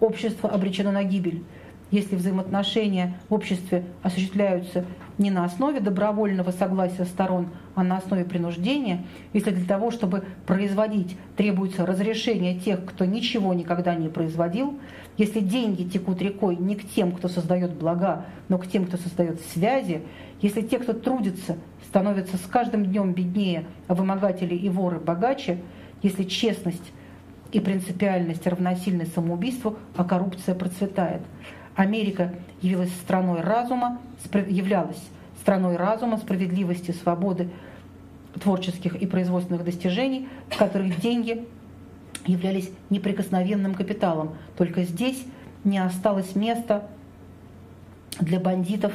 [SPEAKER 2] Общество обречено на гибель, если взаимоотношения в обществе осуществляются не на основе добровольного согласия сторон, а на основе принуждения, если для того, чтобы производить, требуется разрешение тех, кто ничего никогда не производил, если деньги текут рекой не к тем, кто создает блага, но к тем, кто создает связи, если те, кто трудится, становятся с каждым днем беднее, а вымогатели и воры богаче, если честность и принципиальность равносильны самоубийству, а коррупция процветает – Америка явилась страной разума, являлась страной разума, справедливости, свободы, творческих и производственных достижений, в которых деньги являлись неприкосновенным капиталом. Только здесь не осталось места для бандитов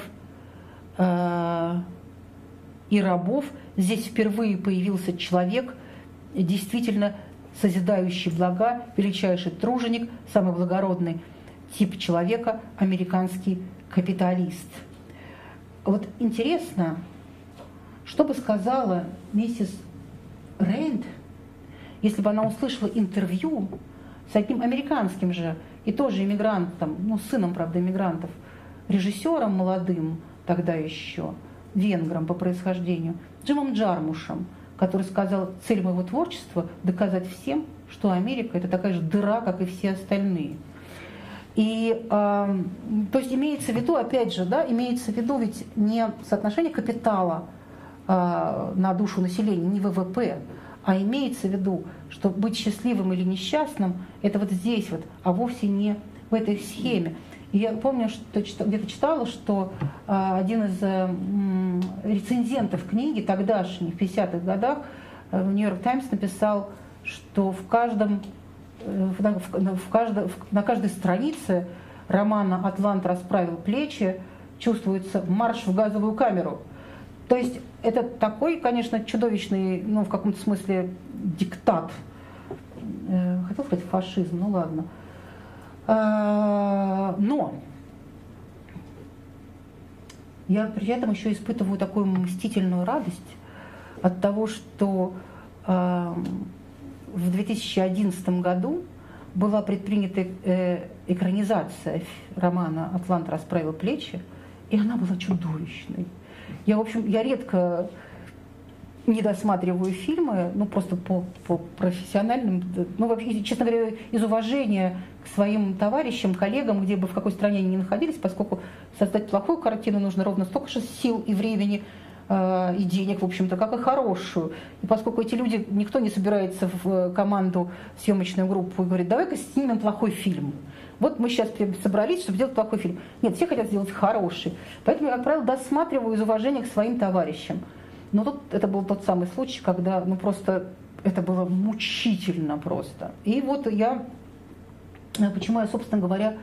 [SPEAKER 2] и рабов. Здесь впервые появился человек, действительно созидающий блага, величайший труженик, самый благородный тип человека – американский капиталист. Вот интересно, что бы сказала миссис Рейнд, если бы она услышала интервью с одним американским же и тоже иммигрантом, ну, сыном, правда, иммигрантов, режиссером молодым тогда еще, венгром по происхождению, Джимом Джармушем, который сказал, цель моего творчества – доказать всем, что Америка – это такая же дыра, как и все остальные – и, э, то есть имеется в виду, опять же, да, имеется в виду ведь не соотношение капитала э, на душу населения, не ВВП, а имеется в виду, что быть счастливым или несчастным – это вот здесь вот, а вовсе не в этой схеме. Я помню, что где-то читала, что э, один из э, рецензентов книги тогдашней, в 50-х годах, э, в «Нью-Йорк Таймс» написал, что в каждом в, в, в каждой, на каждой странице романа «Атлант расправил плечи» чувствуется марш в газовую камеру. То есть это такой, конечно, чудовищный, ну, в каком-то смысле, диктат. Э, хотел сказать фашизм, ну ладно. А, но я при этом еще испытываю такую мстительную радость от того, что в 2011 году была предпринята э, экранизация романа «Атлант расправил плечи», и она была чудовищной. Я, в общем, я редко не досматриваю фильмы, ну просто по, по профессиональным, ну вообще, честно говоря, из уважения к своим товарищам, коллегам, где бы в какой стране они ни находились, поскольку создать плохую картину нужно ровно столько же сил и времени, Э, и денег, в общем-то, как и хорошую. И поскольку эти люди, никто не собирается в команду, съемочную группу и говорит, давай-ка снимем плохой фильм. Вот мы сейчас собрались, чтобы сделать плохой фильм. Нет, все хотят сделать хороший. Поэтому я, как правило, досматриваю из уважения к своим товарищам. Но тут это был тот самый случай, когда ну просто это было мучительно просто. И вот я, э, почему я, собственно говоря,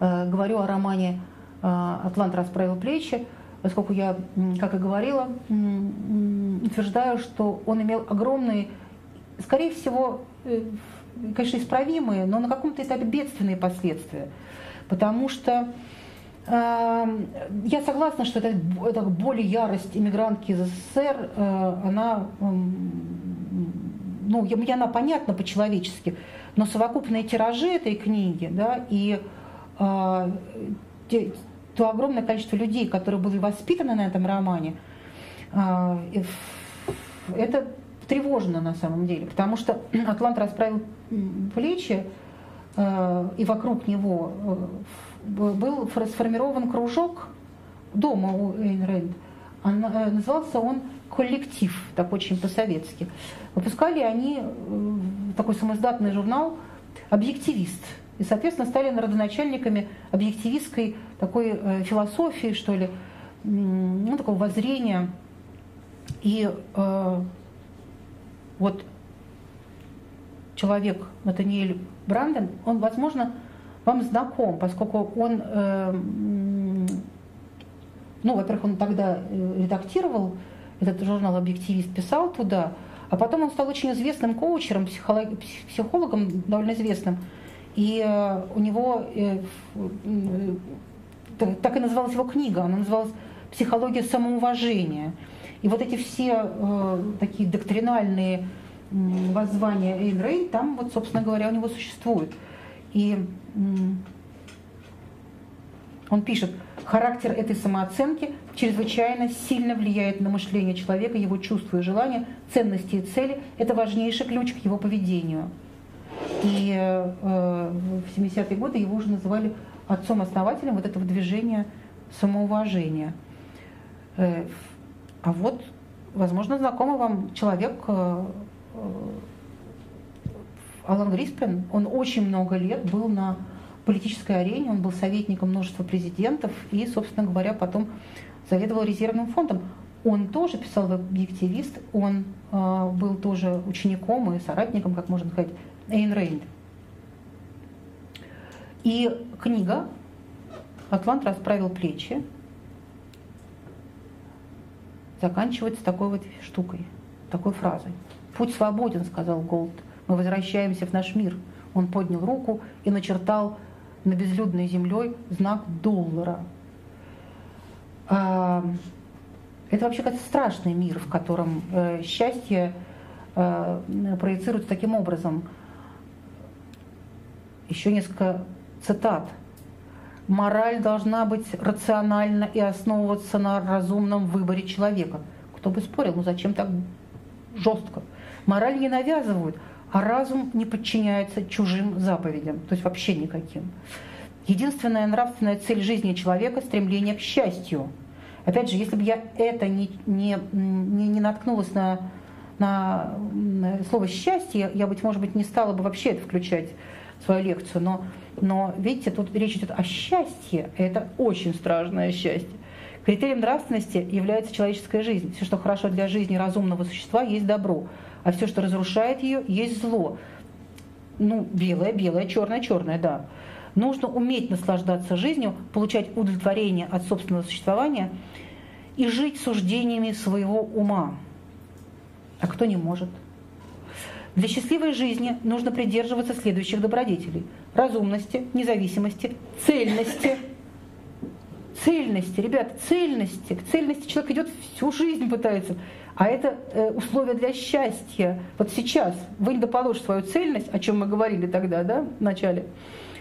[SPEAKER 2] э, говорю о романе «Атлант расправил плечи», поскольку я, как и говорила, утверждаю, что он имел огромные, скорее всего, конечно, исправимые, но на каком-то этапе бедственные последствия. Потому что я согласна, что эта боль и ярость иммигрантки из СССР, она ну, мне она понятна по-человечески, но совокупные тиражи этой книги, да, и э, те, то огромное количество людей, которые были воспитаны на этом романе, э, это тревожно на самом деле, потому что Атлант расправил плечи, э, и вокруг него э, был сформирован кружок дома у Эйн Рэнд. Э, назывался он коллектив, так очень по-советски. Выпускали они такой самоиздатный журнал «Объективист». И, соответственно, стали родоначальниками объективистской такой э, философии, что ли, ну, такого воззрения. И э, вот человек Натаниэль Бранден, он, возможно, вам знаком, поскольку он, э, ну, во-первых, он тогда э, редактировал этот журнал «Объективист» писал туда, а потом он стал очень известным коучером, психологом довольно известным. И э, у него, э, так и называлась его книга, она называлась «Психология самоуважения». И вот эти все э, такие доктринальные воззвания Эйн Рей, там вот, собственно говоря, у него существуют. И он пишет, характер этой самооценки чрезвычайно сильно влияет на мышление человека, его чувства и желания, ценности и цели. Это важнейший ключ к его поведению. И э, в 70-е годы его уже называли отцом-основателем вот этого движения самоуважения. Э, а вот, возможно, знакомый вам человек э, э Алан Гриспен, он очень много лет был на политической арене, он был советником множества президентов и, собственно говоря, потом заведовал резервным фондом. Он тоже писал в «Объективист», он э, был тоже учеником и соратником, как можно сказать, Эйн Рейнд. И книга «Атлант расправил плечи» заканчивается такой вот штукой, такой фразой. «Путь свободен», — сказал Голд. «Мы возвращаемся в наш мир». Он поднял руку и начертал на безлюдной землей знак доллара. А, это вообще какой-то страшный мир, в котором э, счастье э, проецируется таким образом. Еще несколько цитат. Мораль должна быть рациональна и основываться на разумном выборе человека. Кто бы спорил, ну зачем так жестко? Мораль не навязывают, а разум не подчиняется чужим заповедям, то есть вообще никаким. Единственная нравственная цель жизни человека – стремление к счастью. Опять же, если бы я это не, не, не, не наткнулась на, на слово «счастье», я, быть может быть, не стала бы вообще это включать в свою лекцию. Но, но видите, тут речь идет о счастье, это очень страшное счастье. Критерием нравственности является человеческая жизнь. Все, что хорошо для жизни разумного существа, есть добро а все, что разрушает ее, есть зло. Ну, белое, белое, черное, черное, да. Нужно уметь наслаждаться жизнью, получать удовлетворение от собственного существования и жить суждениями своего ума. А кто не может? Для счастливой жизни нужно придерживаться следующих добродетелей. Разумности, независимости, цельности. Цельности, ребят, цельности. К цельности человек идет всю жизнь пытается. А это э, условие для счастья. Вот сейчас вы недоположите свою цельность, о чем мы говорили тогда, да, в начале,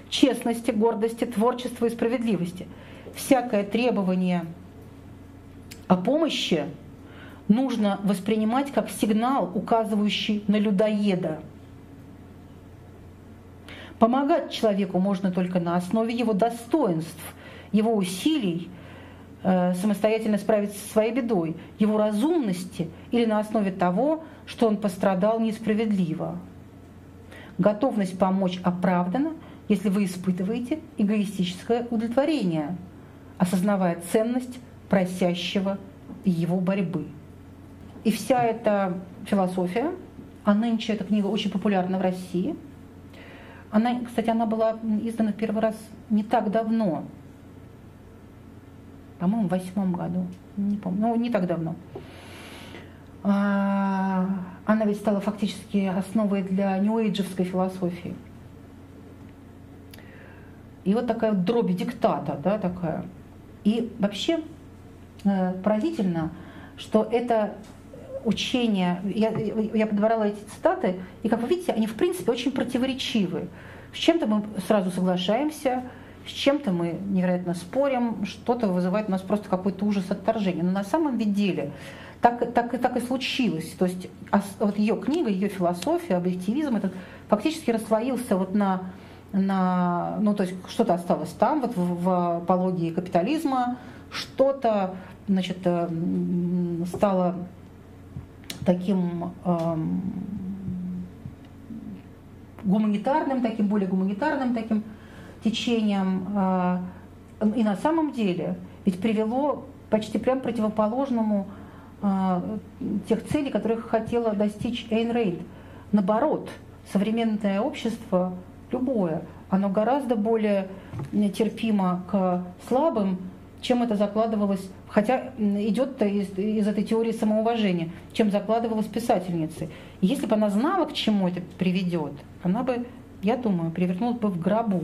[SPEAKER 2] честности, гордости, творчества и справедливости. Всякое требование о помощи нужно воспринимать как сигнал, указывающий на людоеда. Помогать человеку можно только на основе его достоинств, его усилий самостоятельно справиться со своей бедой, его разумности или на основе того, что он пострадал несправедливо. Готовность помочь оправдана, если вы испытываете эгоистическое удовлетворение, осознавая ценность просящего его борьбы. И вся эта философия, а нынче эта книга очень популярна в России, Она, кстати, она была издана в первый раз не так давно. По-моему, в восьмом году. Не помню. Ну, не так давно. А, она ведь стала фактически основой для нью-эйджевской философии. И вот такая дробь диктата, да, такая. И вообще э, поразительно, что это учение, я, я подбирала эти цитаты, и, как вы видите, они, в принципе, очень противоречивы. С чем-то мы сразу соглашаемся, с чем-то мы невероятно спорим, что-то вызывает у нас просто какой-то ужас отторжения. Но на самом деле так, так, так и случилось. То есть вот ее книга, ее философия, объективизм, этот фактически расслоился вот на, на ну то есть что-то осталось там, вот в, в апологии капитализма, что-то, значит, э, стало таким эм, гуманитарным, таким более гуманитарным таким течением. Э, и на самом деле ведь привело почти прям противоположному э, тех целей, которых хотела достичь Эйн Рейд. Наоборот, современное общество, любое, оно гораздо более терпимо к слабым, чем это закладывалось, хотя идет из, из этой теории самоуважения, чем закладывалось писательницей. Если бы она знала, к чему это приведет, она бы, я думаю, перевернулась бы в гробу,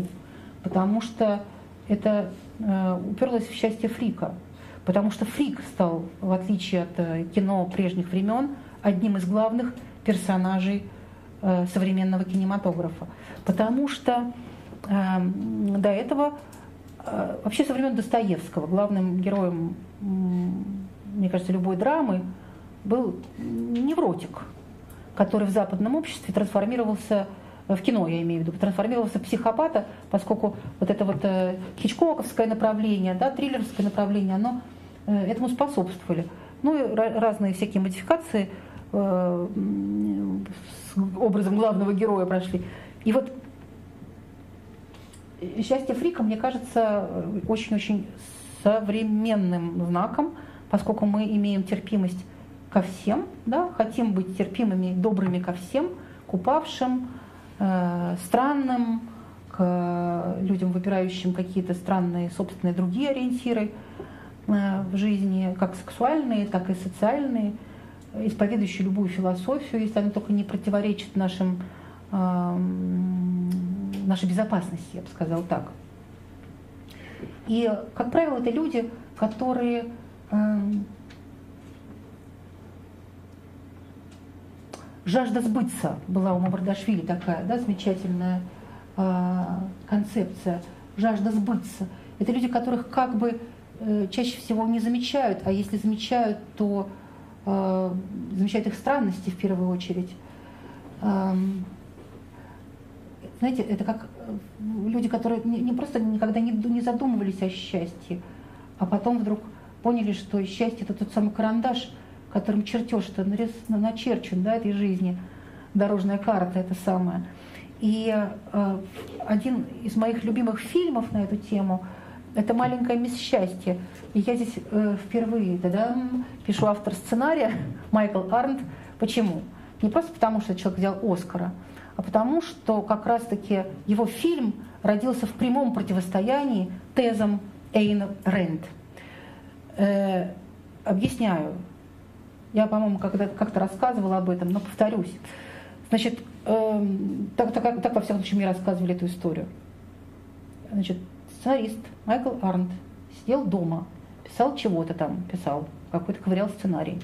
[SPEAKER 2] потому что это э, уперлось в счастье Фрика. Потому что Фрик стал, в отличие от э, кино прежних времен, одним из главных персонажей э, современного кинематографа. Потому что э, до этого Э, вообще со времен Достоевского главным героем, мне кажется, любой драмы был невротик, который в западном обществе трансформировался в кино, я имею в виду, трансформировался в психопата, поскольку вот это вот э, хичкоковское направление, да, триллерское направление, оно э, этому способствовали. Ну и разные всякие модификации с образом главного героя прошли. И вот счастье фрика, мне кажется, очень-очень современным знаком, поскольку мы имеем терпимость ко всем, да, хотим быть терпимыми, добрыми ко всем, к упавшим, э, странным, к людям, выбирающим какие-то странные собственные другие ориентиры э, в жизни, как сексуальные, так и социальные, исповедующие любую философию, если она только не противоречит нашим э, нашей безопасности, я бы сказала так. И, как правило, это люди, которые жажда сбыться была у Мамардашвили такая, да, замечательная э, концепция, жажда сбыться. Это люди, которых как бы э, чаще всего не замечают, а если замечают, то э, замечают их странности в первую очередь. Эм, знаете, это как э, люди, которые не, не просто никогда не, не задумывались о счастье, а потом вдруг поняли, что счастье это тот самый карандаш, которым чертеж-то начерчен, да, этой жизни, дорожная карта это самое. И э, один из моих любимых фильмов на эту тему это «Маленькая мисс счастье». И я здесь э, впервые тогда пишу автор сценария Майкл Арнт. Почему? Не просто потому, что человек взял Оскара, а потому что как раз-таки его фильм родился в прямом противостоянии тезам Эйн Рэнд. Э, объясняю. Я, по-моему, когда как-то рассказывала об этом, но повторюсь. Значит, э, так, так, так, во всяком случае, мне рассказывали эту историю. Значит, сценарист Майкл Арнт сидел дома, писал чего-то там, писал, какой-то ковырял сценарий.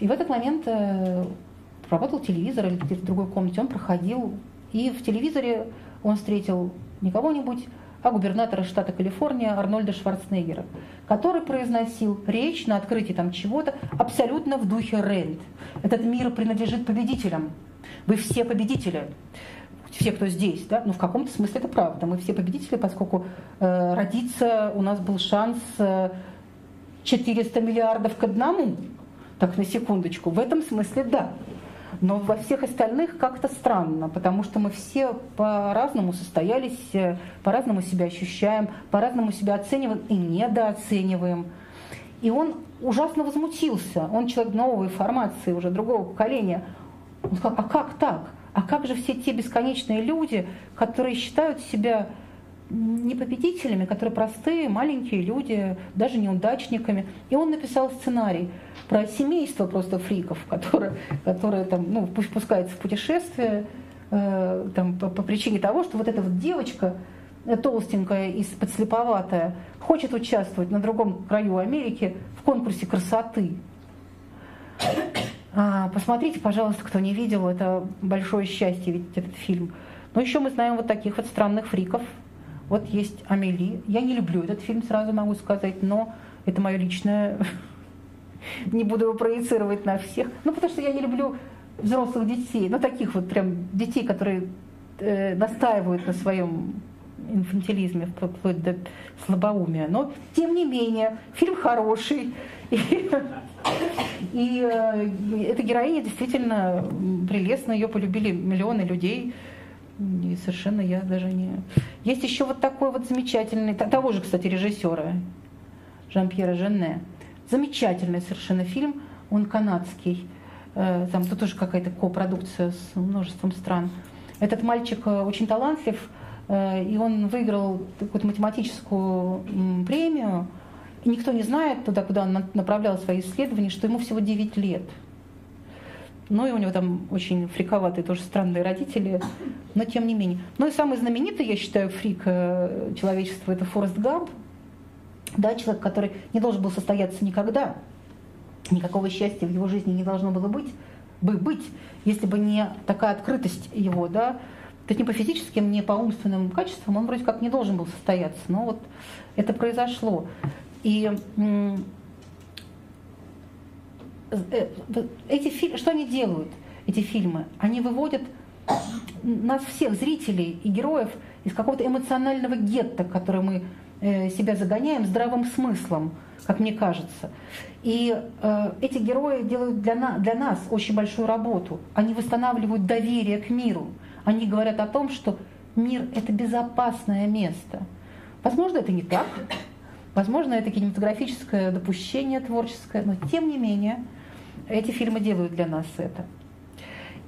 [SPEAKER 2] И в этот момент э, работал телевизор или где-то в другой комнате, он проходил, и в телевизоре он встретил не кого-нибудь, а губернатора штата Калифорния Арнольда Шварценеггера, который произносил речь на открытии там чего-то абсолютно в духе Рэнд. Этот мир принадлежит победителям. Вы все победители. Все, кто здесь, да, ну в каком-то смысле это правда. Мы все победители, поскольку э, родиться у нас был шанс э, 400 миллиардов к одному. Так, на секундочку. В этом смысле да. Но во всех остальных как-то странно, потому что мы все по-разному состоялись, э, по-разному себя ощущаем, по-разному себя оцениваем и недооцениваем. И он ужасно возмутился. Он человек новой формации, уже другого поколения. Он сказал, а как так? А как же все те бесконечные люди, которые считают себя не победителями, которые простые, маленькие люди, даже неудачниками. И он написал сценарий про семейство просто фриков, которое, которое там, ну, пускается в путешествие э, там, по, по причине того, что вот эта вот девочка э, толстенькая и подслеповатая хочет участвовать на другом краю Америки в конкурсе красоты. А, посмотрите, пожалуйста, кто не видел, это большое счастье видеть этот фильм. Но еще мы знаем вот таких вот странных фриков, вот есть Амели. Я не люблю этот фильм, сразу могу сказать, но это мое личное. Не буду его проецировать на всех. Ну, потому что я не люблю взрослых детей. Ну, таких вот прям детей, которые э, настаивают на своем инфантилизме, вплоть до слабоумия. Но, тем не менее, фильм хороший. И, и э, эта героиня действительно прелестна, ее полюбили миллионы людей. И совершенно я даже не... Есть еще вот такой вот замечательный, того же, кстати, режиссера, Жан-Пьера Женне. Замечательный совершенно фильм, он канадский. Э, там тут тоже какая-то копродукция с множеством стран. Этот мальчик э, очень талантлив, э, и он выиграл какую-то математическую премию. И никто не знает туда, куда он направлял свои исследования, что ему всего 9 лет. Ну и у него там очень фриковатые, тоже странные родители, но тем не менее. Ну и самый знаменитый, я считаю, фрик э, человечества – это Форест Гамп. Да, человек, который не должен был состояться никогда, никакого счастья в его жизни не должно было быть, бы быть, если бы не такая открытость его, да, то есть не по физическим, не по умственным качествам он вроде как не должен был состояться, но вот это произошло. И эти фильмы, что они делают, эти фильмы? Они выводят нас всех, зрителей и героев, из какого-то эмоционального гетто, который мы э, себя загоняем здравым смыслом, как мне кажется. И э, эти герои делают для, на, для нас очень большую работу. Они восстанавливают доверие к миру. Они говорят о том, что мир — это безопасное место. Возможно, это не так. Возможно, это кинематографическое допущение творческое, но тем не менее — эти фильмы делают для нас это.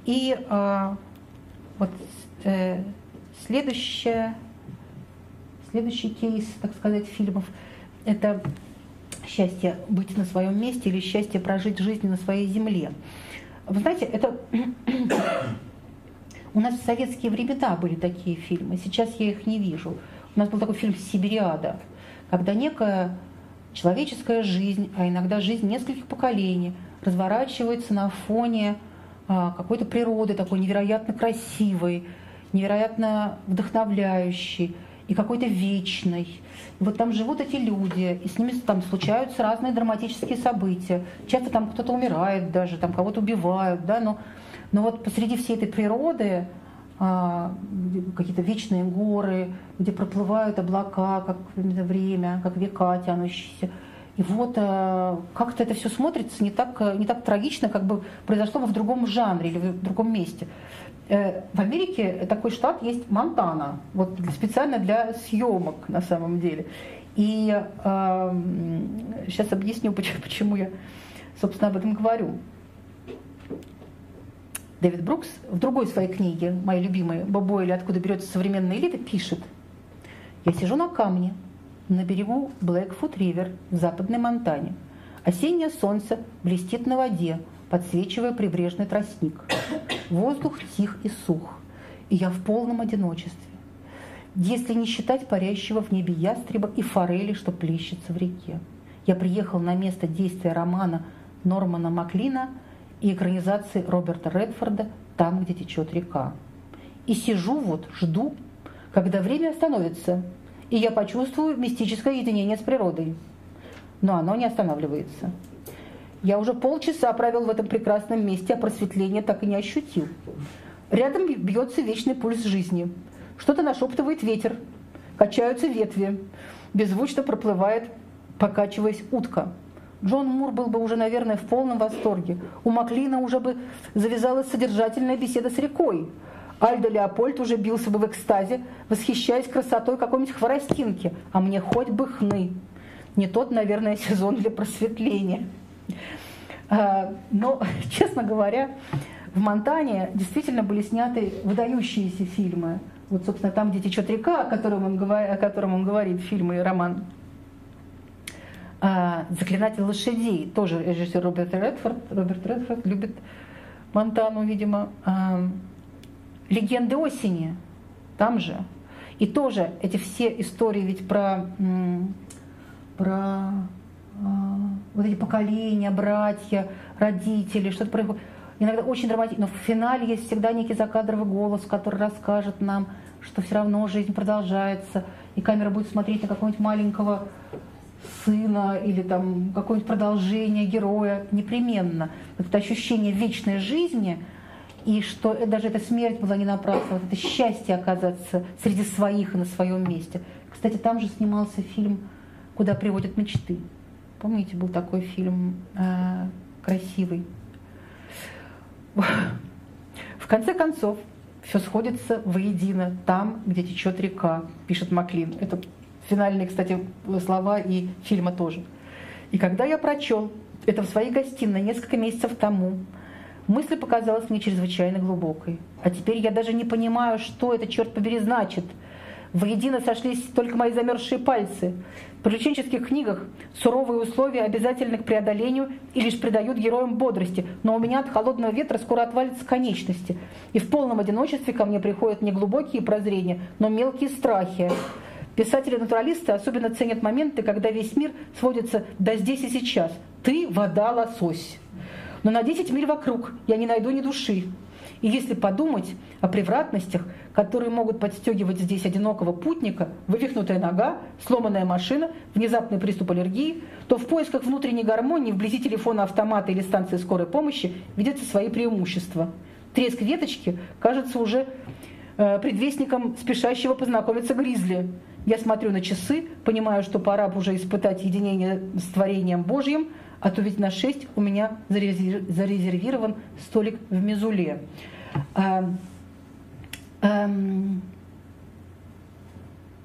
[SPEAKER 2] И э, вот э, следующее, следующий кейс, так сказать, фильмов – это счастье быть на своем месте или счастье прожить жизнь на своей земле. Вы знаете, это у нас в советские времена были такие фильмы, сейчас я их не вижу. У нас был такой фильм «Сибириада», когда некая человеческая жизнь, а иногда жизнь нескольких поколений – разворачивается на фоне а, какой-то природы такой невероятно красивой, невероятно вдохновляющей и какой-то вечной. И вот там живут эти люди, и с ними там случаются разные драматические события. Часто там кто-то умирает даже, там кого-то убивают, да, но, но вот посреди всей этой природы а, какие-то вечные горы, где проплывают облака, как время, как века тянущиеся, и вот э, как-то это все смотрится не так, э, не так трагично, как бы произошло бы в другом жанре или в другом месте. Э, в Америке такой штат есть Монтана, вот специально для съемок на самом деле. И э, сейчас объясню, почему, почему я, собственно, об этом говорю. Дэвид Брукс в другой своей книге, моей любимой «Бобо или откуда берется современная элита», пишет «Я сижу на камне, на берегу Блэкфут-Ривер в западной Монтане. Осеннее солнце блестит на воде, подсвечивая прибрежный тростник. Воздух тих и сух, и я в полном одиночестве. Если не считать парящего в небе ястреба и форели, что плещется в реке. Я приехал на место действия романа Нормана Маклина и экранизации Роберта Редфорда «Там, где течет река». И сижу вот, жду, когда время остановится, и я почувствую мистическое единение с природой. Но оно не останавливается. Я уже полчаса провел в этом прекрасном месте, а просветление так и не ощутил. Рядом бьется вечный пульс жизни. Что-то нашептывает ветер, качаются ветви, беззвучно проплывает, покачиваясь утка. Джон Мур был бы уже, наверное, в полном восторге. У Маклина уже бы завязалась содержательная беседа с рекой. Альдо Леопольд уже бился бы в экстазе, восхищаясь красотой какой-нибудь хворостинки, а мне хоть бы хны. Не тот, наверное, сезон для просветления. А, но, честно говоря, в Монтане действительно были сняты выдающиеся фильмы. Вот, собственно, там, где течет река, о котором он, о котором он говорит, фильм и роман а, «Заклинатель лошадей», тоже режиссер Роберт Редфорд. Роберт Редфорд любит Монтану, видимо. «Легенды осени», там же. И тоже эти все истории ведь про, про а, вот эти поколения, братья, родители, что-то происходит. Иногда очень драматично, но в финале есть всегда некий закадровый голос, который расскажет нам, что все равно жизнь продолжается, и камера будет смотреть на какого-нибудь маленького сына или там какое-нибудь продолжение героя, непременно. Вот это ощущение вечной жизни, и что даже эта смерть была не напрасна, вот это счастье оказаться среди своих и на своем месте. Кстати, там же снимался фильм «Куда приводят мечты». Помните, был такой фильм э, красивый. В конце концов, все сходится воедино там, где течет река, пишет Маклин. Это финальные, кстати, слова и фильма тоже. И когда я прочел это в своей гостиной несколько месяцев тому, мысль показалась мне чрезвычайно глубокой. А теперь я даже не понимаю, что это, черт побери, значит. Воедино сошлись только мои замерзшие пальцы. В приключенческих книгах суровые условия обязательны к преодолению и лишь придают героям бодрости, но у меня от холодного ветра скоро отвалятся конечности. И в полном одиночестве ко мне приходят не глубокие прозрения, но мелкие страхи. Писатели-натуралисты особенно ценят моменты, когда весь мир сводится до здесь и сейчас. Ты – вода, лосось. Но на 10 миль вокруг я не найду ни души. И если подумать о превратностях, которые могут подстегивать здесь одинокого путника, вывихнутая нога, сломанная машина, внезапный приступ аллергии, то в поисках внутренней гармонии вблизи телефона автомата или станции скорой помощи видятся свои преимущества. Треск веточки кажется уже э, предвестником спешащего познакомиться гризли. Я смотрю на часы, понимаю, что пора уже испытать единение с творением Божьим, а то ведь на 6 у меня зарезервирован столик в Мезуле. А, а,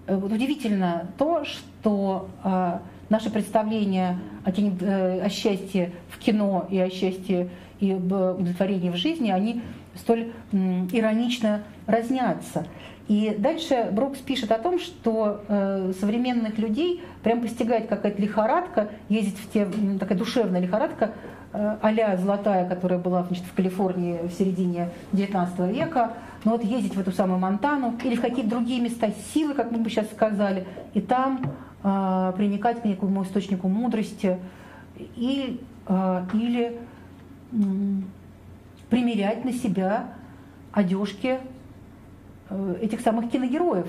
[SPEAKER 2] удивительно то, что а, наше представление о, э, о счастье в кино и о счастье и удовлетворении в жизни, они столь иронично разнятся. И дальше Брукс пишет о том, что э, современных людей прям постигает какая-то лихорадка, ездить в те, такая душевная лихорадка, э, а золотая, которая была значит, в Калифорнии в середине XIX века, но вот ездить в эту самую Монтану или в какие-то другие места силы, как мы бы сейчас сказали, и там э, приникать к некому источнику мудрости и, э, или э, примерять на себя одежки этих самых киногероев,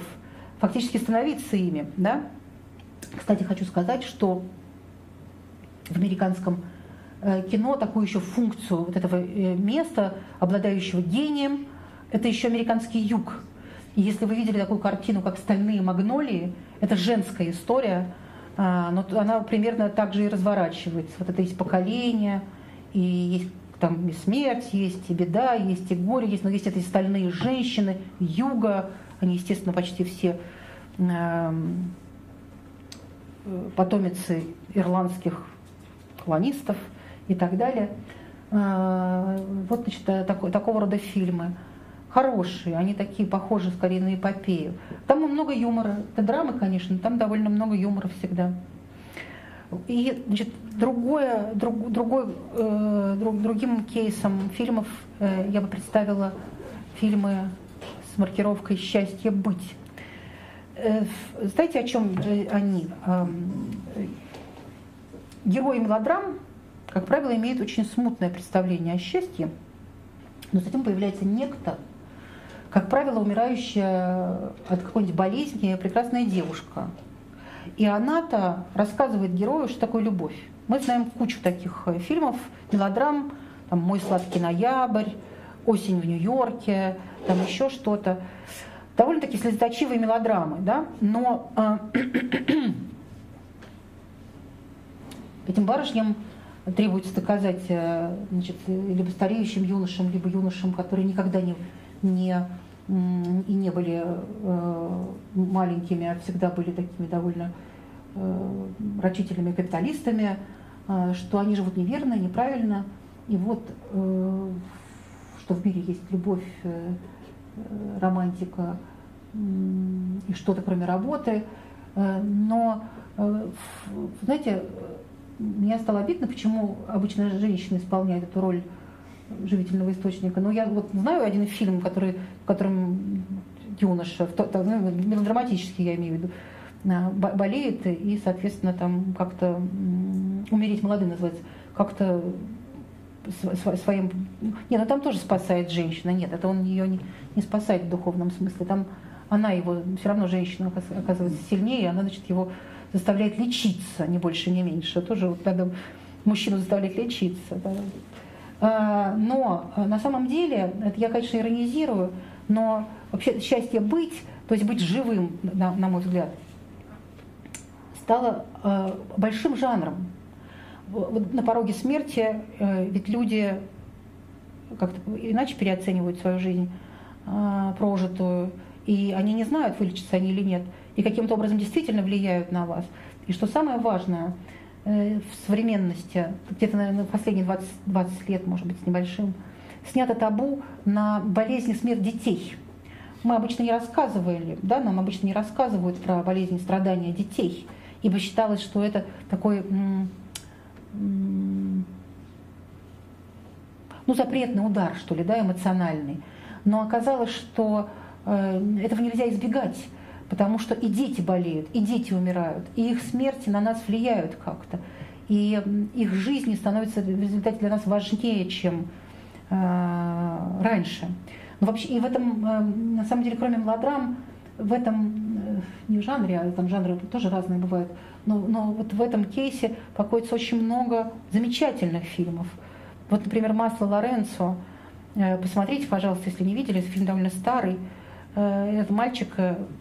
[SPEAKER 2] фактически становиться ими. Да? Кстати, хочу сказать, что в американском э, кино такую еще функцию вот этого э, места, обладающего гением, это еще американский юг. И если вы видели такую картину, как «Стальные магнолии», это женская история, а, но она примерно так же и разворачивается. Вот это есть поколение, и есть там и смерть есть, и беда есть, и горе есть, но есть это и стальные женщины, юга, они, естественно, почти все эм, потомицы ирландских колонистов и так далее. Э, вот, значит, э, такого рода фильмы. Хорошие, они такие похожи скорее на эпопею. Там много юмора. Это драмы, конечно, там довольно много юмора всегда. И значит, другое, друг, другой, э, друг, другим кейсом фильмов э, я бы представила фильмы с маркировкой «Счастье быть». Э, знаете, о чем они? Э, герои мелодрам, как правило, имеют очень смутное представление о счастье, но затем появляется некто, как правило, умирающая от какой-нибудь болезни прекрасная девушка – и она-то рассказывает герою, что такое любовь. Мы знаем кучу таких э, фильмов, мелодрам, там «Мой сладкий ноябрь», «Осень в Нью-Йорке», там еще что-то. Довольно-таки слезоточивые мелодрамы, да? Но э, этим барышням требуется доказать э, значит, либо стареющим юношам, либо юношам, которые никогда не, не и не были э, маленькими, а всегда были такими довольно э, рачительными капиталистами, э, что они живут неверно, неправильно. И вот что в мире есть любовь, э, романтика и что-то кроме работы. Но, знаете, мне стало обидно, почему обычно женщины исполняют эту роль живительного источника. Но я вот знаю один фильм, который, в котором юноша, ну, мелодраматический я имею в виду, болеет и, соответственно, там как-то умереть молодым называется, как-то своим... Нет, ну там тоже спасает женщина. Нет, это он ее не, не спасает в духовном смысле. Там она его, все равно женщина оказывается сильнее, она, значит, его заставляет лечиться, не больше, не меньше. Тоже вот надо мужчину заставлять лечиться. Да. А, но а, на самом деле, это я, конечно, иронизирую, но вообще счастье быть, то есть быть живым, на, на мой взгляд, стало э, большим жанром. На пороге смерти э, ведь люди как-то иначе переоценивают свою жизнь э, прожитую, и они не знают, вылечатся они или нет, и каким-то образом действительно влияют на вас. И что самое важное, в современности, где-то, наверное, последние 20, 20 лет, может быть, с небольшим, снято табу на болезни смерть детей. Мы обычно не рассказывали, да, нам обычно не рассказывают про болезни страдания детей, ибо считалось, что это такой ну, запретный удар, что ли, да, эмоциональный. Но оказалось, что э, этого нельзя избегать, потому что и дети болеют, и дети умирают, и их смерти на нас влияют как-то. И их жизни становятся в результате для нас важнее, чем э, раньше. Но вообще, и в этом, э, на самом деле, кроме мелодрам, в этом, не в жанре, а там жанры тоже разные бывают, но, но вот в этом кейсе покоится очень много замечательных фильмов. Вот, например, «Масло Лоренцо». Э, посмотрите, пожалуйста, если не видели, фильм довольно старый. Э, этот мальчик,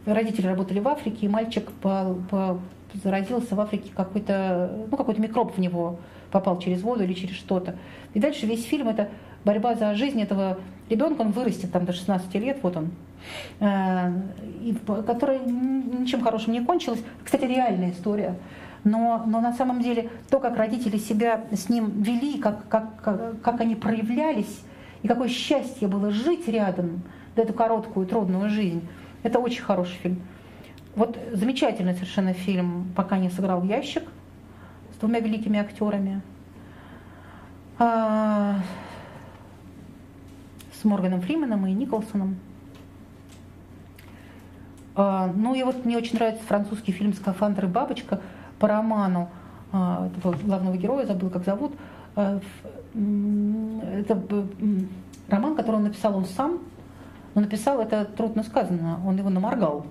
[SPEAKER 2] родители работали в Африке, и мальчик по, по, заразился в Африке какой-то, ну, какой-то микроб в него попал через воду или через что-то. И дальше весь фильм это борьба за жизнь этого ребенка, он вырастет там до 16 лет, вот он, э, которая ничем хорошим не кончилась. Кстати, реальная история. Но, но на самом деле то, как родители себя с ним вели, как, как, как, как они проявлялись, и какое счастье было жить рядом, да эту короткую, трудную жизнь, это очень хороший фильм. Вот замечательный совершенно фильм «Пока не сыграл ящик» с двумя великими актерами. А, с Морганом Фрименом и Николсоном. А, ну и вот мне очень нравится французский фильм «Скафандр и бабочка» по роману а, этого главного героя, забыл, как зовут. А, это роман, который он написал он сам, но написал это трудно сказано, он его наморгал,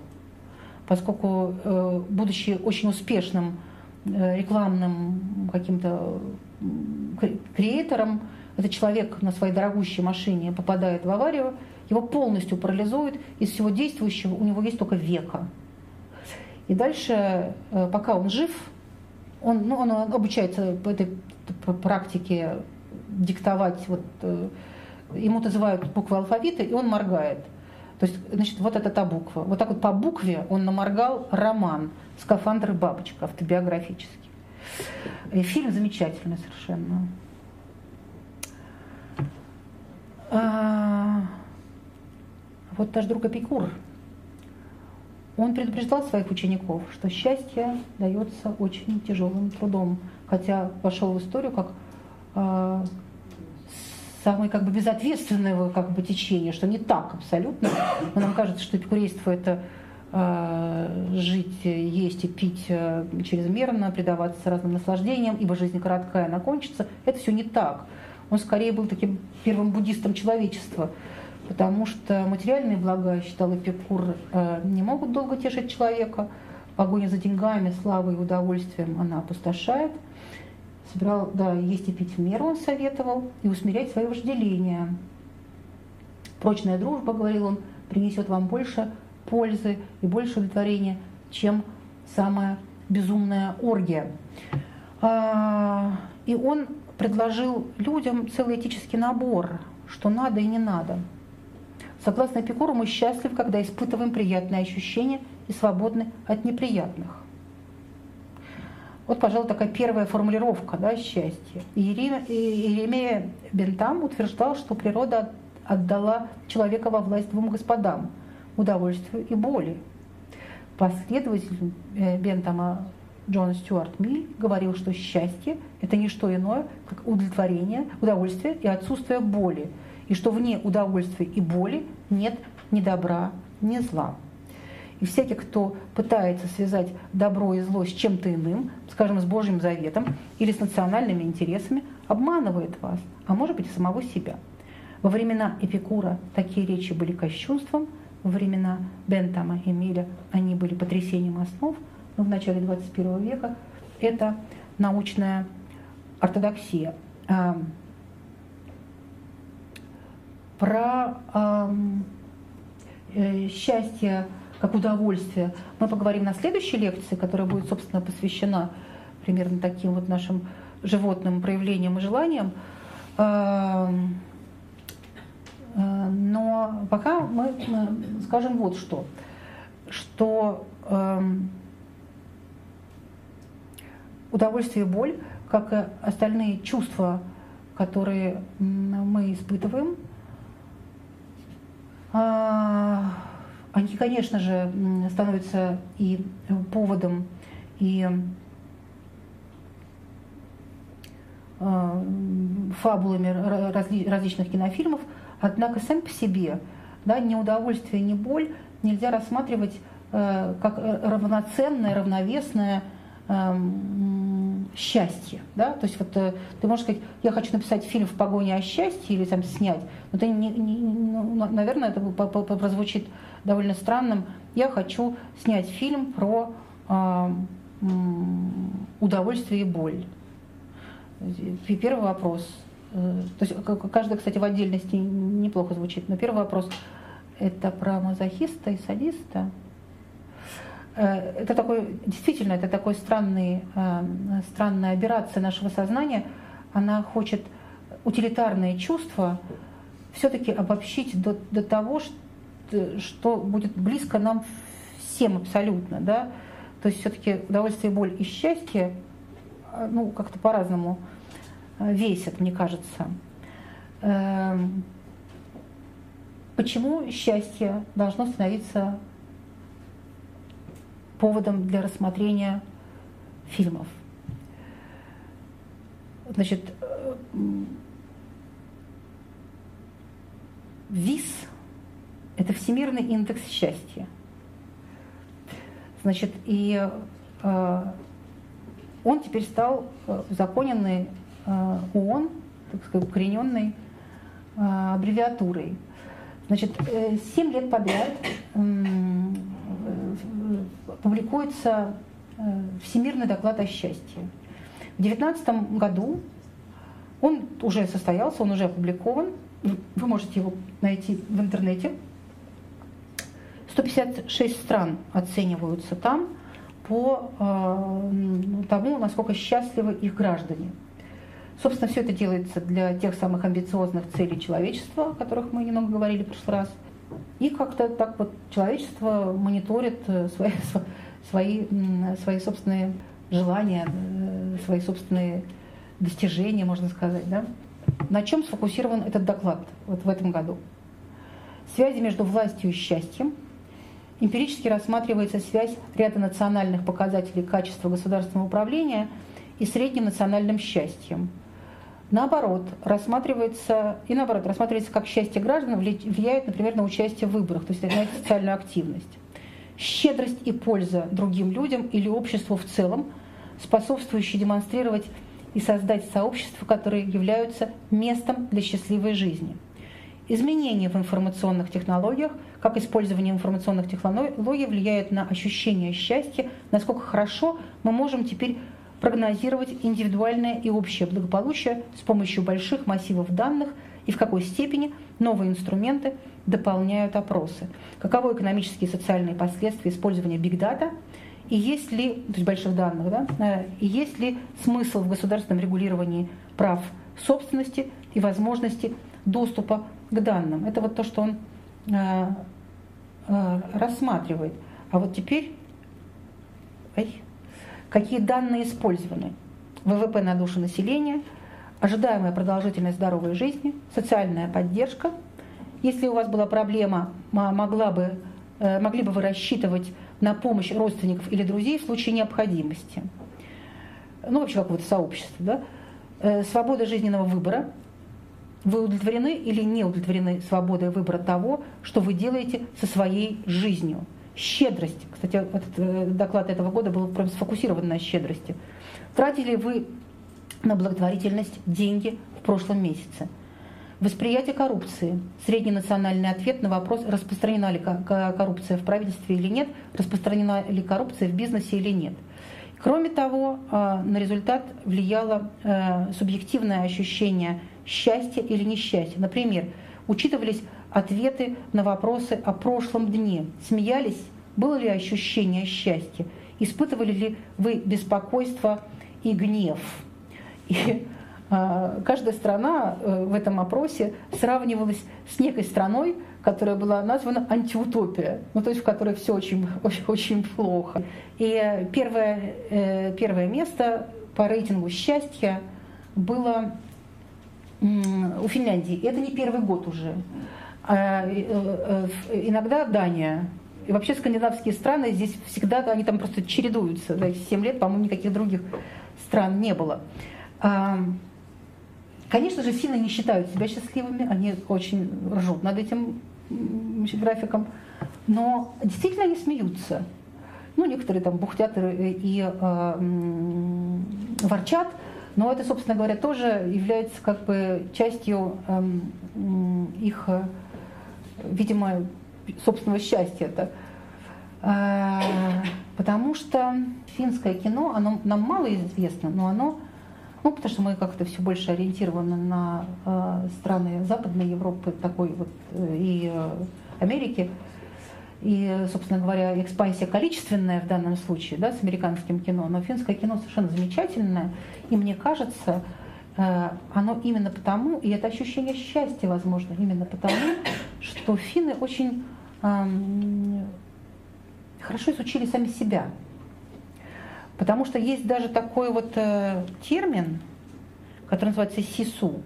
[SPEAKER 2] поскольку, э, будучи очень успешным э, рекламным каким-то креатором, этот человек на своей дорогущей машине попадает в аварию, его полностью парализует, из всего действующего у него есть только века. И дальше, э, пока он жив, он, ну, он обучается по этой практике диктовать, вот, э, ему называют буквы алфавита, и он моргает. То есть, значит, вот это та буква. Вот так вот по букве он наморгал роман «Скафандр и бабочка» автобиографический. И фильм замечательный совершенно. А, вот наш друг Эпикур, он предупреждал своих учеников, что счастье дается очень тяжелым трудом, хотя вошел в историю как э, самое как бы безответственное как бы течение, что не так абсолютно. Но нам кажется, что эпикурейство это э, жить, есть и пить э, чрезмерно, предаваться разным наслаждениям, ибо жизнь короткая, она кончится. Это все не так. Он скорее был таким первым буддистом человечества, потому что материальные блага, считал Эпикур, э, не могут долго тешить человека. Погоня за деньгами, славой и удовольствием она опустошает. Собирал, да, есть и пить в меру он советовал, и усмирять свои вожделения. Прочная дружба, говорил он, принесет вам больше пользы и больше удовлетворения, чем самая безумная оргия. А, и он предложил людям целый этический набор, что надо и не надо. Согласно Эпикуру, мы счастливы, когда испытываем приятные ощущения и свободны от неприятных. Вот, пожалуй, такая первая формулировка да, счастья. Иеремия Бентам утверждал, что природа отдала человека во власть двум господам – удовольствию и боли. Последователь э, Бентама Джон Стюарт Миль говорил, что счастье – это не что иное, как удовлетворение, удовольствие и отсутствие боли, и что вне удовольствия и боли нет ни добра, ни зла. И всякий, кто пытается связать добро и зло с чем-то иным, скажем, с Божьим заветом или с национальными интересами, обманывает вас, а может быть и самого себя. Во времена Эпикура такие речи были кощунством, во времена Бентама и Миля они были потрясением основ, но в начале 21 века это научная ортодоксия. Про э, счастье как удовольствие. Мы поговорим на следующей лекции, которая будет, собственно, посвящена примерно таким вот нашим животным проявлениям и желаниям. Э, но пока мы скажем вот что, что удовольствие и боль, как и остальные чувства, которые мы испытываем, они, конечно же, становятся и поводом, и а, фабулами различных кинофильмов, однако сам по себе да, ни удовольствие, ни боль нельзя рассматривать э, как равноценное, равновесное счастье. Да? То есть вот э, ты можешь сказать, я хочу написать фильм в погоне о счастье или там снять, но ты не, не, ну, наверное, это прозвучит довольно странным. Я хочу снять фильм про э, удовольствие и боль. Первый вопрос. Э, то есть каждый, кстати, в отдельности неплохо звучит. Но первый вопрос – это про мазохиста и садиста. Э, это такой, действительно, это такой странный, э, странная операция нашего сознания. Она хочет утилитарные чувства все-таки обобщить до, до того, что что будет близко нам всем абсолютно, да, то есть все-таки удовольствие, боль и счастье, а, ну, как-то по-разному весят, мне кажется. Эм, почему счастье должно становиться поводом для рассмотрения фильмов? Значит, э, ВИС – это Всемирный индекс счастья. Значит, и э, он теперь стал э, узаконенный э, ООН, так сказать, укорененной аббревиатурой. Значит, 7 лет подряд публикуется э, Всемирный доклад о счастье. В 2019 году он уже состоялся, он уже опубликован. Вы можете его найти в интернете. 156 стран оцениваются там по э, тому, насколько счастливы их граждане. Собственно, все это делается для тех самых амбициозных целей человечества, о которых мы немного говорили в прошлый раз. И как-то так вот человечество мониторит э, свои, свои, свои собственные желания, э, свои собственные достижения, можно сказать. Да? На чем сфокусирован этот доклад вот в этом году? Связи между властью и счастьем – Эмпирически рассматривается связь ряда национальных показателей качества государственного управления и средним национальным счастьем. Наоборот, рассматривается, и наоборот, рассматривается, как счастье граждан влияет, например, на участие в выборах, то есть на социальную активность. Щедрость и польза другим людям или обществу в целом, способствующие демонстрировать и создать сообщества, которые являются местом для счастливой жизни – Изменения в информационных технологиях, как использование информационных технологий влияет на ощущение счастья, насколько хорошо мы можем теперь прогнозировать индивидуальное и общее благополучие с помощью больших массивов данных и в какой степени новые инструменты дополняют опросы. Каковы экономические и социальные последствия использования бигдата и есть ли, то есть больших данных, да, э, и есть ли смысл в государственном регулировании прав собственности и возможности доступа к данным. Это вот то, что он э, э, рассматривает. А вот теперь, ой, какие данные использованы? ВВП на душу населения, ожидаемая продолжительность здоровой жизни, социальная поддержка, Если у вас была проблема, могла бы, э, могли бы вы рассчитывать на помощь родственников или друзей в случае необходимости. Ну, вообще какого-то сообщества. Да? Э, свобода жизненного выбора. Вы удовлетворены или не удовлетворены свободой выбора того, что вы делаете со своей жизнью. Щедрость. Кстати, этот э, доклад этого года был прям сфокусирован на щедрости. Тратили вы на благотворительность деньги в прошлом месяце? Восприятие коррупции. Средний национальный ответ на вопрос, распространена ли коррупция в правительстве или нет, распространена ли коррупция в бизнесе или нет. Кроме того, а, на результат влияло э, субъективное ощущение счастья или несчастья. Например, учитывались ответы на вопросы о прошлом дне. Смеялись? Было ли ощущение счастья? Испытывали ли вы беспокойство и гнев? И а, каждая страна э, в этом опросе сравнивалась с некой страной, которая была названа антиутопия, ну, то есть в которой все очень, очень, очень плохо. И первое, э, первое место по рейтингу счастья было у Финляндии. Это не первый год уже. А, э, иногда Дания. И вообще скандинавские страны здесь всегда, они там просто чередуются. За эти 7 лет, по-моему, никаких других стран не было. Конечно же, финны не считают себя счастливыми, они очень ржут над этим графиком, но действительно они смеются. Ну, некоторые там бухтят и э, ворчат, но это, собственно говоря, тоже является как бы частью э, их, видимо, собственного счастья. -то. Э, потому что финское кино, оно нам мало известно, но оно ну, потому что мы как-то все больше ориентированы на э, страны Западной Европы, такой вот э, и Америки. И, собственно говоря, экспансия количественная в данном случае, да, с американским кино, но финское кино совершенно замечательное. И мне кажется, оно именно потому, и это ощущение счастья, возможно, именно потому, что финны очень э, хорошо изучили сами себя. Потому что есть даже такой вот э, термин, который называется сису.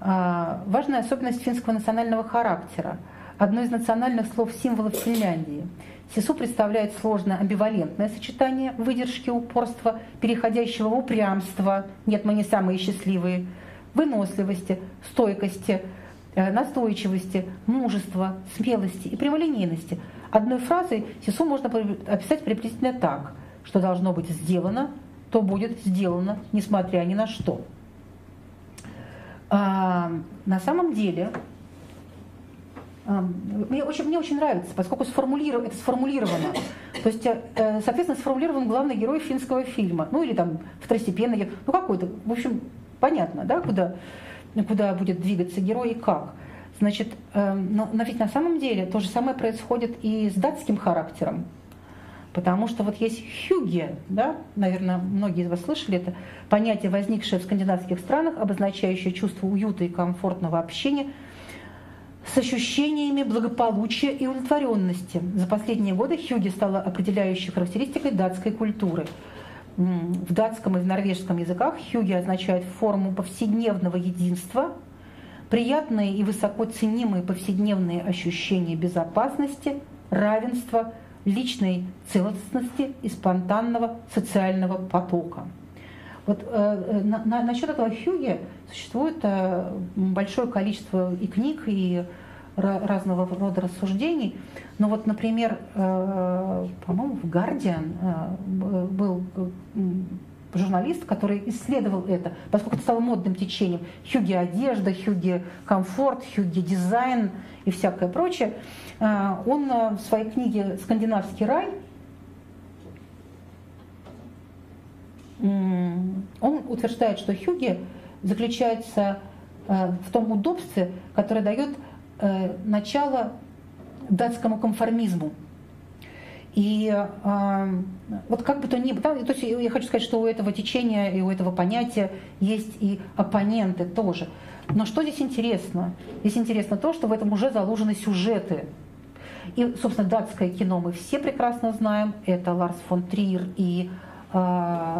[SPEAKER 2] Э, важная особенность финского национального характера. Одно из национальных слов-символов Финляндии. Сису представляет сложное амбивалентное сочетание выдержки, упорства, переходящего в упрямство, нет, мы не самые счастливые, выносливости, стойкости, э, настойчивости, мужества, смелости и прямолинейности. Одной фразой Сису можно описать приблизительно так – что должно быть сделано, то будет сделано, несмотря ни на что. А, на самом деле, мне очень, мне очень нравится, поскольку сформулиров, это сформулировано. То есть, э, соответственно, сформулирован главный герой финского фильма. Ну или там второстепенный, ну какой-то. В общем, понятно, да, куда, куда будет двигаться герой и как. Значит, э, но, но ведь на самом деле то же самое происходит и с датским характером. Потому что вот есть хюге, да, наверное, многие из вас слышали это, понятие, возникшее в скандинавских странах, обозначающее чувство уюта и комфортного общения с ощущениями благополучия и удовлетворенности. За последние годы хюге стало определяющей характеристикой датской культуры. В датском и в норвежском языках хюге означает форму повседневного единства, приятные и высоко ценимые повседневные ощущения безопасности, равенства – личной целостности и спонтанного социального потока. Вот э, на, на, насчет этого Хьюги существует э, большое количество и книг, и разного рода рассуждений. Но вот, например, э, по-моему, в Guardian э, был журналист, который исследовал это, поскольку это стало модным течением. Хюги одежда, Хюги комфорт, Хюги дизайн и всякое прочее. А, он э, в своей книге «Скандинавский рай» он утверждает, что Хюги заключается э, в том удобстве, которое дает э, начало датскому конформизму. И э, вот как бы то ни было, то есть я хочу сказать, что у этого течения и у этого понятия есть и оппоненты тоже. Но что здесь интересно? Здесь интересно то, что в этом уже заложены сюжеты. И, собственно, датское кино мы все прекрасно знаем. Это Ларс фон Триер и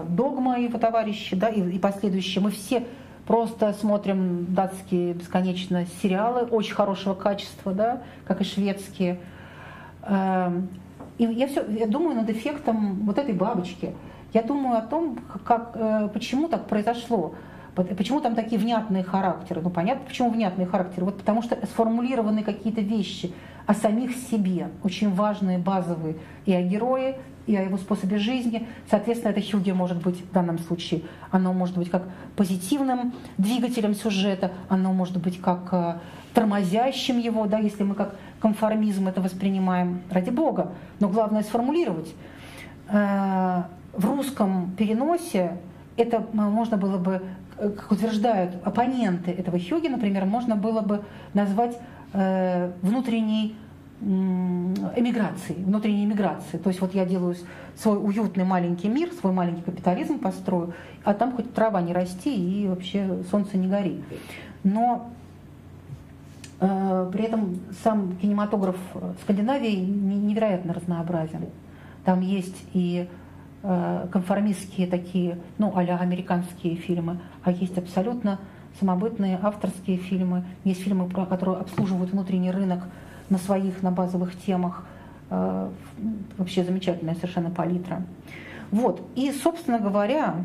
[SPEAKER 2] Догма, его товарищи, да, и, и последующие. Мы все просто смотрим датские бесконечно сериалы очень хорошего качества, да, как и шведские. Эм, и я все, я думаю над эффектом вот этой бабочки. Я думаю о том, как, э, почему так произошло. Почему там такие внятные характеры? Ну, понятно, почему внятные характеры. Вот потому что сформулированы какие-то вещи о самих себе, очень важные, базовые, и о герое, и о его способе жизни. Соответственно, это Хюге может быть в данном случае. Оно может быть как позитивным двигателем сюжета, оно может быть как э, тормозящим его, да, если мы как конформизм это воспринимаем, ради бога. Но главное сформулировать. Э, в русском переносе это можно было бы, э, как утверждают оппоненты этого Хюги, например, можно было бы назвать э, внутренней эмиграции, внутренней эмиграции. То есть вот я делаю свой уютный маленький мир, свой маленький капитализм построю, а там хоть трава не расти и вообще солнце не гори. Но э, при этом сам кинематограф Скандинавии невероятно разнообразен. Там есть и Э, конформистские такие, ну, а американские фильмы, а есть абсолютно самобытные авторские фильмы. Есть фильмы, которые обслуживают внутренний рынок на своих, на базовых темах. Э, вообще замечательная совершенно палитра. Вот. И, собственно говоря,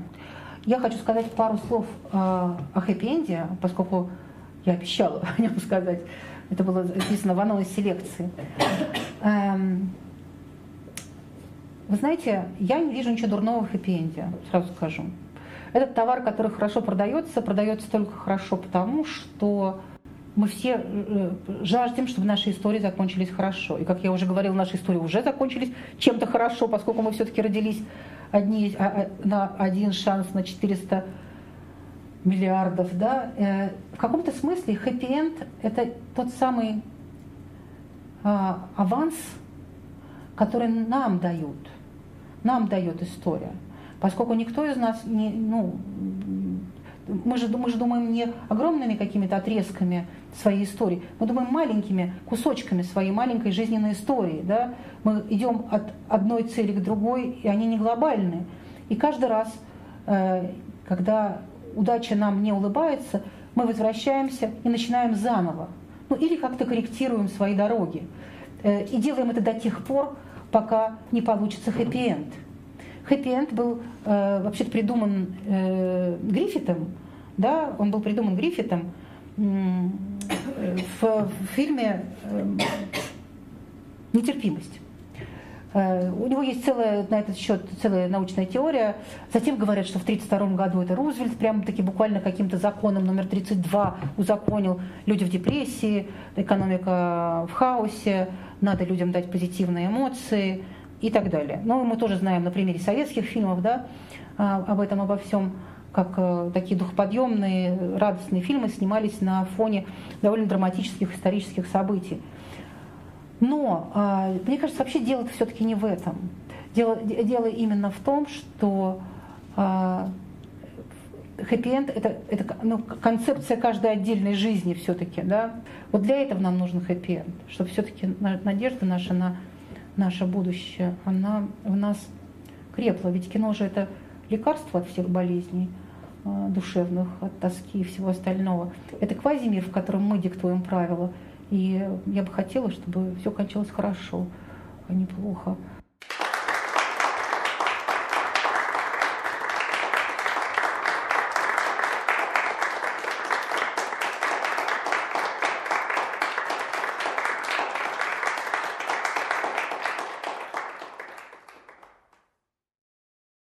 [SPEAKER 2] я хочу сказать пару слов э, о хэппи-энде, поскольку я обещала о нем сказать. Это было записано в анонсе селекции. Эм, вы знаете, я не вижу ничего дурного в хэппи-энде, сразу скажу. Этот товар, который хорошо продается, продается только хорошо потому, что мы все э, жаждем, чтобы наши истории закончились хорошо. И, как я уже говорила, наши истории уже закончились чем-то хорошо, поскольку мы все-таки родились одни, а, а, на один шанс на 400 миллиардов. Да? Э, в каком-то смысле хэппи-энд – это тот самый а, аванс, который нам дают – нам дает история. Поскольку никто из нас не, ну, мы же, мы же думаем не огромными какими-то отрезками своей истории, мы думаем маленькими кусочками своей маленькой жизненной истории. Да? Мы идем от одной цели к другой, и они не глобальные. И каждый раз, э, когда удача нам не улыбается, мы возвращаемся и начинаем заново. Ну или как-то корректируем свои дороги. Э, и делаем это до тех пор, пока не получится хэппи-энд. Хэппи-энд был э, вообще придуман э, Гриффитом, да, он был придуман Гриффитом в, фильме э, «Нетерпимость». Э, у него есть целая на этот счет целая научная теория. Затем говорят, что в 1932 году это Рузвельт прямо таки буквально каким-то законом номер 32 узаконил люди в депрессии, экономика в хаосе, надо людям дать позитивные эмоции и так далее. Но мы тоже знаем на примере советских фильмов да, а, об этом, обо всем, как э, такие духоподъемные, радостные фильмы снимались на фоне довольно драматических исторических событий. Но а, мне кажется, вообще дело все-таки не в этом. Дело, дело именно в том, что а, хэппи-энд это, это ну, концепция каждой отдельной жизни все-таки, да. Вот для этого нам нужен хэппи-энд, чтобы все-таки надежда наша на наше будущее, она в нас крепла. Ведь кино же это лекарство от всех болезней душевных, от тоски и всего остального. Это квазимир, в котором мы диктуем правила. И я бы хотела, чтобы все кончалось хорошо, а не плохо.